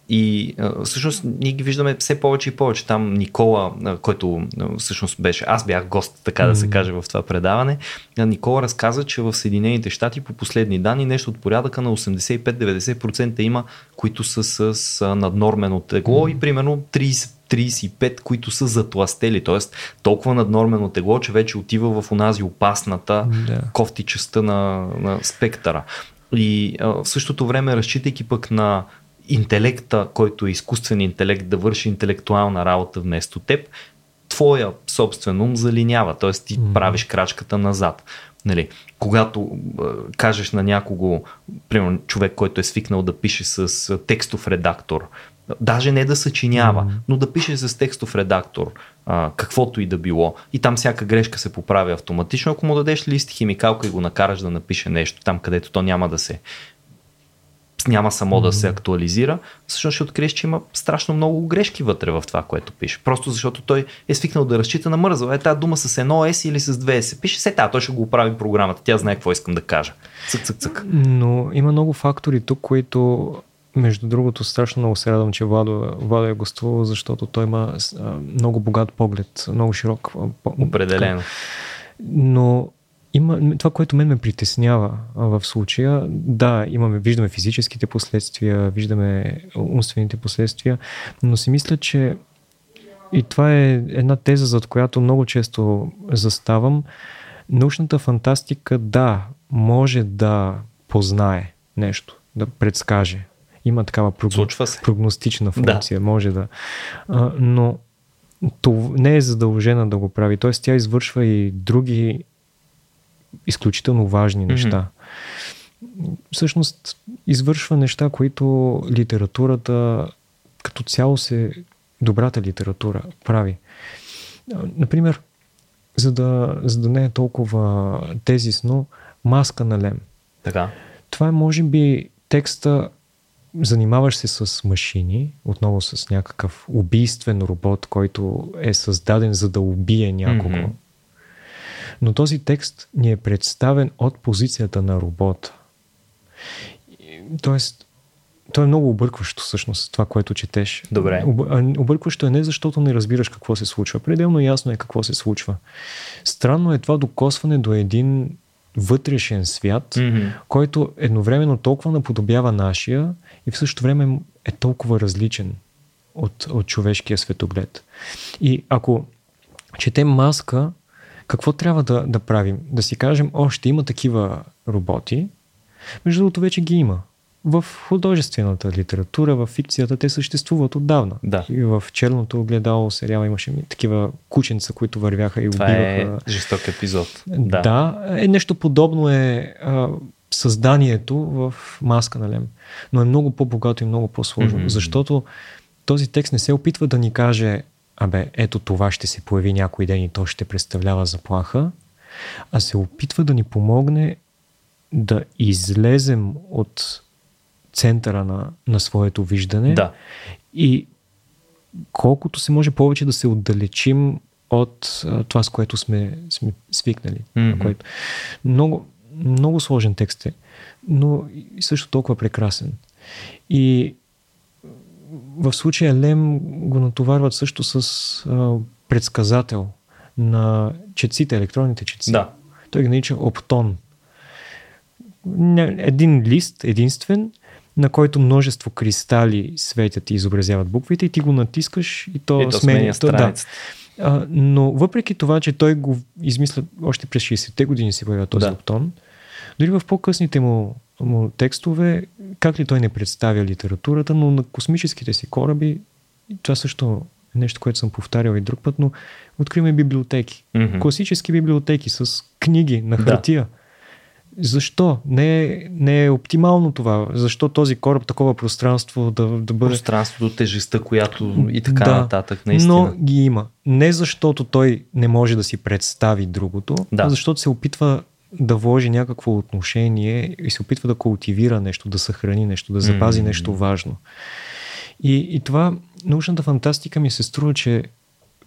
И а, всъщност ние ги виждаме все повече и повече. Там Никола, а, който а, всъщност беше, аз бях гост, така да се каже, в това предаване. А, Никола разказа, че в Съединените щати по последни данни нещо от порядъка на 85-90% има, които са с а, наднормено тегло и примерно 30 35, които са затластели, т.е. толкова наднормено тегло, че вече отива в онази опасната Да. кофти частта на, на спектъра. И а, в същото време, разчитайки пък на интелекта, който е изкуствен интелект, да върши интелектуална работа вместо теб, твоя собствен ум залинява, т.е. ти Мгм. правиш крачката назад. Нали, когато а, кажеш на някого, примерно човек, който е свикнал да пише с текстов редактор, даже не да съчинява, Мгм. но да пише с текстов редактор, а, каквото и да било, и там всяка грешка се поправя автоматично, ако му дадеш лист химикалка и го накараш да напише нещо там, където то няма да се няма само да се актуализира, всъщност ще откриеш, че има страшно много грешки вътре в това, което пише. Просто защото той е свикнал да разчита на мързал. Е, тази дума с едно S или с две S. Пише се та, той ще го оправи програмата. Тя знае какво искам да кажа. Цък, цък, цък. Но има много фактори тук, които между другото страшно много се радвам, че Владо, Владо е гостувал, защото той има много богат поглед, много широк. Определено. Но има това, което мен ме притеснява в случая. Да, имаме, виждаме физическите последствия, виждаме умствените последствия, но си мисля, че и това е една теза, зад която много често заставам. Научната фантастика, да, може да познае нещо, да предскаже. Има такава прогно... Прогностична функция, да. може да. А, но то не е задължена да го прави. Тоест тя извършва и други изключително важни неща. Mm-hmm. Всъщност извършва неща, които литературата като цяло се добрата литература прави. Например, за да, за да не е толкова тезисно, маска на Лем. Така. Това е, може би, текста занимаваш се с машини, отново с някакъв убийствен робот, който е създаден за да убие някого. Mm-hmm. Но този текст ни е представен от позицията на робота. Тоест, то е много объркващо всъщност това, което четеш. Добре. Объркващо е не защото не разбираш какво се случва. Пределно ясно е какво се случва. Странно е това докосване до един вътрешен свят, mm-hmm. който едновременно толкова наподобява нашия и в същото време е толкова различен от, от човешкия светоглед. И ако четем маска, какво трябва да, да правим? Да си кажем, о, ще има такива роботи. Между другото, вече ги има. В художествената литература, в фикцията, те съществуват отдавна. Да. И в черното огледало сериала имаше такива кученца, които вървяха и Това убиваха. е жесток епизод. Да. да е, нещо подобно е а, създанието в маска на Лем. Но е много по-богато и много по-сложно. Mm-hmm. Защото този текст не се опитва да ни каже абе, ето това ще се появи някой ден и то ще представлява заплаха, а се опитва да ни помогне да излезем от центъра на, на своето виждане да. и колкото се може повече да се отдалечим от а, това, с което сме, сме свикнали. Mm-hmm. Което... Много, много сложен текст е, но и също толкова прекрасен. И в случая Лем го натоварват също с а, предсказател на четците, електронните четци. Да. Той ги нарича оптон. Един лист, единствен, на който множество кристали светят и изобразяват буквите и ти го натискаш и то, И то сменя сменя да. А, но въпреки това, че той го измисля още през 60-те години се появява този да. оптон, дори в по-късните му, му текстове, как ли той не представя литературата, но на космическите си кораби, това също е нещо, което съм повтарял и друг път, но откриваме библиотеки. Мгм. Класически библиотеки с книги на Да. хартия. Защо? Не е, не е оптимално това. Защо този кораб, такова пространство да, да бъде... Пространството, тежестта, която и така Да, нататък, наистина. Но ги има. Не защото той не може да си представи другото, Да. а защото се опитва да вложи някакво отношение и се опитва да култивира нещо, да съхрани нещо, да запази М. нещо важно. И, и това научната фантастика ми се струва, че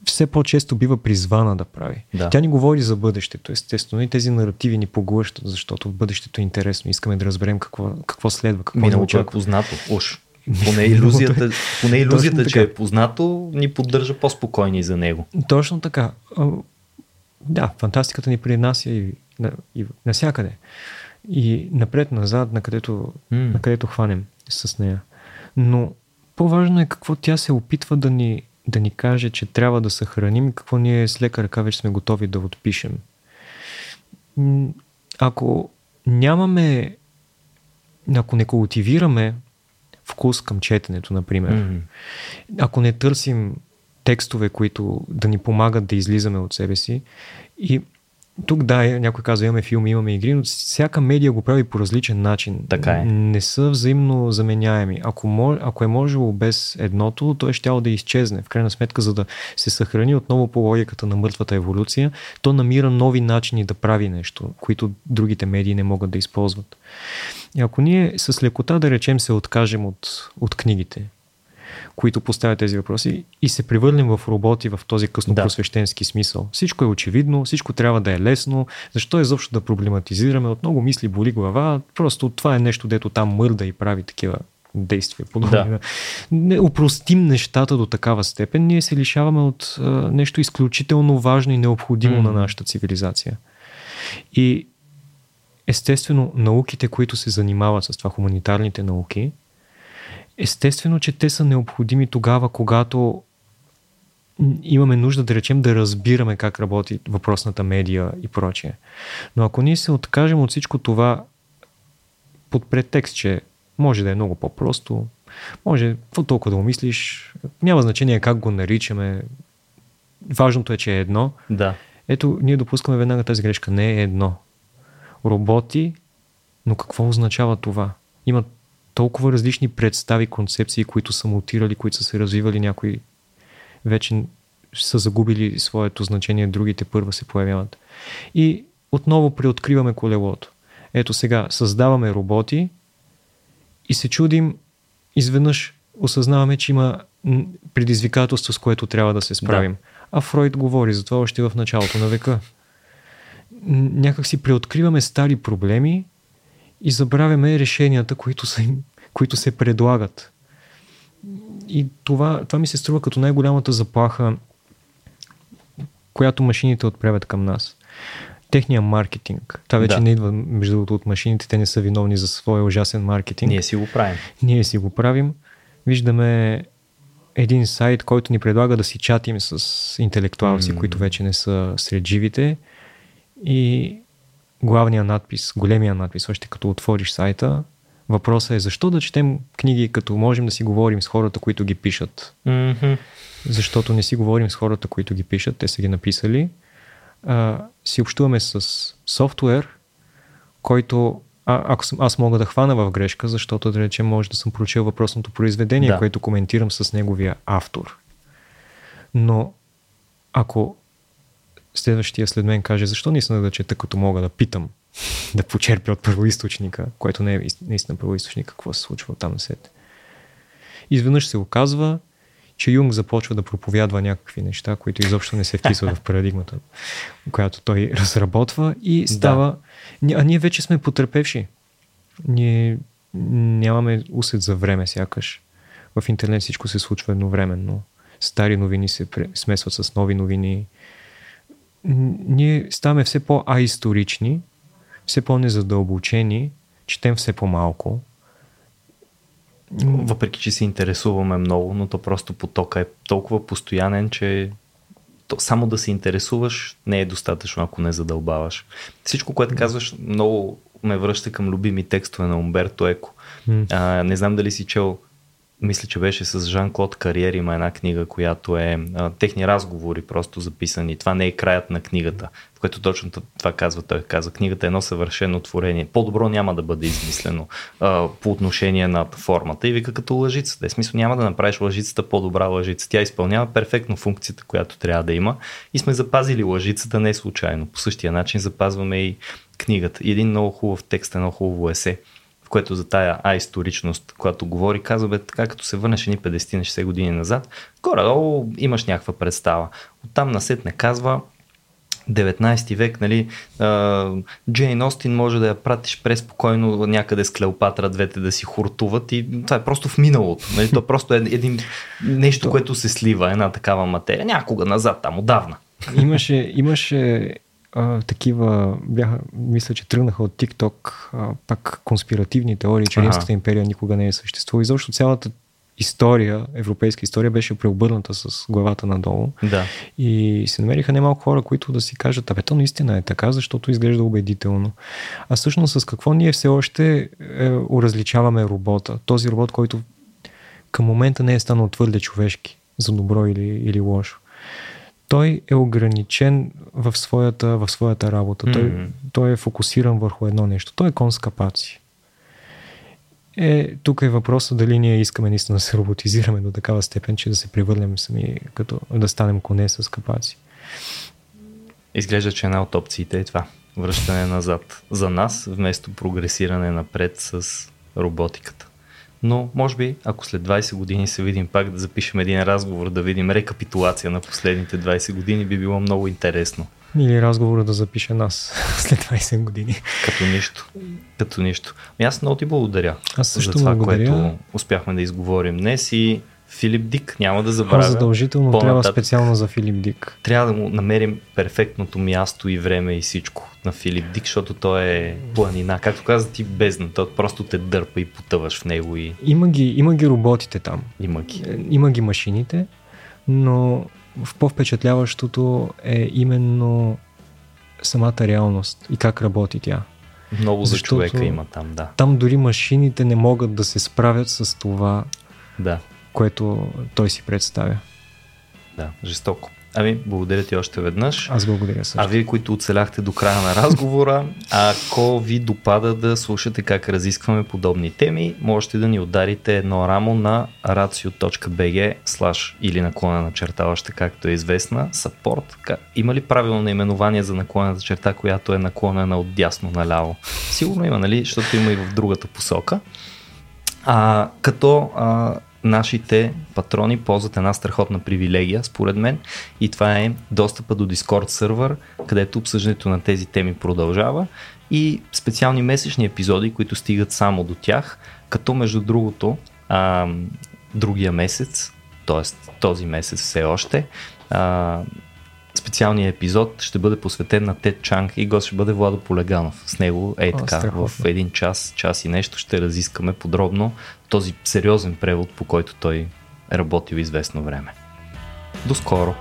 все по-често бива призвана да прави. Да. Тя ни говори за бъдещето, естествено, и тези наративи ни поглъщат, защото бъдещето е интересно. Искаме да разберем какво, какво следва, какво ни Миналото е познато. Уж. Поне илюзията, поне илюзията Точно че е познато, ни поддържа по-спокойни за него. Точно така. Да, фантастиката ни принася и, на, и насякъде. И напред-назад, на където, М. на където хванем с нея. Но по-важно е какво тя се опитва да ни, да ни каже, че трябва да съхраним и какво ние с лека ръка вече сме готови да отпишем. Ако нямаме, ако не култивираме вкус към четенето, например, М. ако не търсим текстове, които да ни помагат да излизаме от себе си. И тук, да, е, някой казва, имаме филми, имаме игри, но всяка медия го прави по различен начин. Така е. Не са взаимно заменяеми. Ако, мож, ако е можело без едното, то е щяло да изчезне. В крайна сметка, за да се съхрани отново по логиката на мъртвата еволюция, то намира нови начини да прави нещо, които другите медии не могат да използват. И ако ние с лекота, да речем, се откажем от, от книгите, които поставят тези въпроси и се превърнем в роботи в този късно Да. просвещенски смисъл. Всичко е очевидно, всичко трябва да е лесно. Защо изобщо да проблематизираме? От много мисли боли глава. Просто това е нещо, дето там мърда и прави такива действия. Подобни. Да. Не упростим нещата до такава степен, ние се лишаваме от а, нещо изключително важно и необходимо М. на нашата цивилизация. И естествено, науките, които се занимават с това, хуманитарните науки, естествено, че те са необходими тогава, когато имаме нужда, да речем, да разбираме как работи въпросната медия и прочее. Но ако ние се откажем от всичко това под претекст, че може да е много по-просто, може какво толкова да умислиш, няма значение как го наричаме, важното е, че е едно, Да. ето, ние допускаме веднага тази грешка. Не е едно. Роботи, но какво означава това? Има толкова различни представи, концепции, които са мутирали, които са се развивали, някои вече са загубили своето значение, другите първа се появяват. И отново преоткриваме колелото. Ето сега, създаваме роботи и се чудим, изведнъж осъзнаваме, че има предизвикателство, с което трябва да се справим. А Фройд говори за това още в началото на века. Някак си преоткриваме стари проблеми и забравяме решенията, които, са, им- които се предлагат. И това, това ми се струва като най-голямата заплаха, която машините отправят към нас. Техния маркетинг. Това вече Да. не идва, между другото, от машините. Те не са виновни за своя ужасен маркетинг. Ние си го правим. Ние си го правим. Виждаме един сайт, който ни предлага да си чатим с интелектуалци, М. които вече не са сред живите. И главният надпис, големия надпис, още като отвориш сайта, въпросът е защо да четем книги, като можем да си говорим с хората, които ги пишат. Мгм. Защото не си говорим с хората, които ги пишат, те са ги написали. А, си общуваме с софтуер, който а, ако съм, аз мога да хвана в грешка, защото да речем може да съм прочел въпросното произведение, Да. което коментирам с неговия автор. Но ако следващия след мен каже, защо наистина да чета, като мога да питам, да почерпя от първоисточника, което не е ис- наистина първоисточник, какво се случва там насет. Изведнъж се оказва, че Юнг започва да проповядва някакви неща, които изобщо не се вписват в парадигмата, която той разработва и става... Да. А ние вече сме потърпевши. Ние нямаме усет за време, сякаш. В интернет всичко се случва едновременно. Стари новини се смесват с нови новини. Ние ставаме все по-аисторични, все по-незадълбочени, четем все по-малко. въпреки че се интересуваме много, но то просто потока е толкова постоянен, че то, само да се интересуваш не е достатъчно, ако не задълбаваш. Всичко, което казваш, много ме връща към любими текстове на Умберто Еко. А, не знам дали си чел мисля, че беше с Жан-Клод Кариер, има една книга, която е а, техни разговори просто записани. Това не е краят на книгата, в което точно това казва. Той каза, книгата е едно съвършено творение. По-добро няма да бъде измислено а, по отношение на формата. И вика като лъжицата. Е смисъл няма да направиш лъжицата по-добра лъжица. Тя изпълнява перфектно функцията, която трябва да има. И сме запазили лъжицата не случайно. По същия начин запазваме и книгата. И един много хубав текст, едно хубаво есе което за тая а историчност, която говори, казва, бе, така като се върнеш едни 50-60 години назад, горе-долу имаш някаква представа. Оттам насет казва, 19 век, нали, Джейн Остин може да я пратиш преспокойно някъде с Клеопатра, двете да си хуртуват и това е просто в миналото. Нали, то просто е един, нещо, което се слива, една такава материя. Някога назад, там, отдавна. Имаше, имаше а, такива бяха, мисля, че тръгнаха от TikTok а, пак конспиративни теории, че ага. Римската империя никога не е съществувала. И защо цялата история, европейска история беше преобърната с главата надолу. Да. И се намериха немалко хора, които да си кажат, абе то наистина е така, защото изглежда убедително. А всъщност с какво ние все още е, уразличаваме робота? Този робот, който към момента не е станал твърде човешки, за добро или, или лошо той е ограничен в своята, в своята работа. Mm-hmm. Той, той е фокусиран върху едно нещо. Той е кон с капаци. Е, тук е въпросът дали ние искаме наистина да се роботизираме до такава степен, че да се превърнем сами, като да станем коне с капаци. Изглежда, че една от опциите е това. Връщане назад за нас, вместо прогресиране напред с роботиката но може би, ако след 20 години се видим пак да запишем един разговор, да видим рекапитулация на последните 20 години, би било много интересно. Или разговора да запише нас след 20 години. Като нищо. Като нищо. И аз много ти благодаря. Аз също за това, благодаря. което успяхме да изговорим днес и Филип Дик, няма да забравя. задължително по-нататък. трябва специално за Филип Дик. Трябва да му намерим перфектното място и време и всичко на Филип Дик, защото той е планина. Както каза ти, бездна. Той просто те дърпа и потъваш в него. И... Има, ги, има ги роботите там. Има ги. Е, има ги машините, но в по-впечатляващото е именно самата реалност и как работи тя. Много за Защото човека има там, да. Там дори машините не могат да се справят с това, да което той си представя. Да, жестоко. Ами, благодаря ти още веднъж. Аз благодаря също. А вие, които оцеляхте до края на разговора, ако ви допада да слушате как разискваме подобни теми, можете да ни ударите едно рамо на racio.bg или наклона на черта, още както е известна, support. Има ли правилно наименование за наклонената черта, която е наклонена от дясно наляво? Сигурно има, нали? Защото има и в другата посока. А, като а, нашите патрони ползват една страхотна привилегия, според мен, и това е достъпа до Discord сервер, където обсъждането на тези теми продължава и специални месечни епизоди, които стигат само до тях, като между другото а, другия месец, т.е. този месец все още, а, специалният епизод ще бъде посветен на Тед Чанг и гост ще бъде Владо Полеганов. С него е така, в един час, час и нещо ще разискаме подробно този сериозен превод, по който той е работил известно време. До скоро!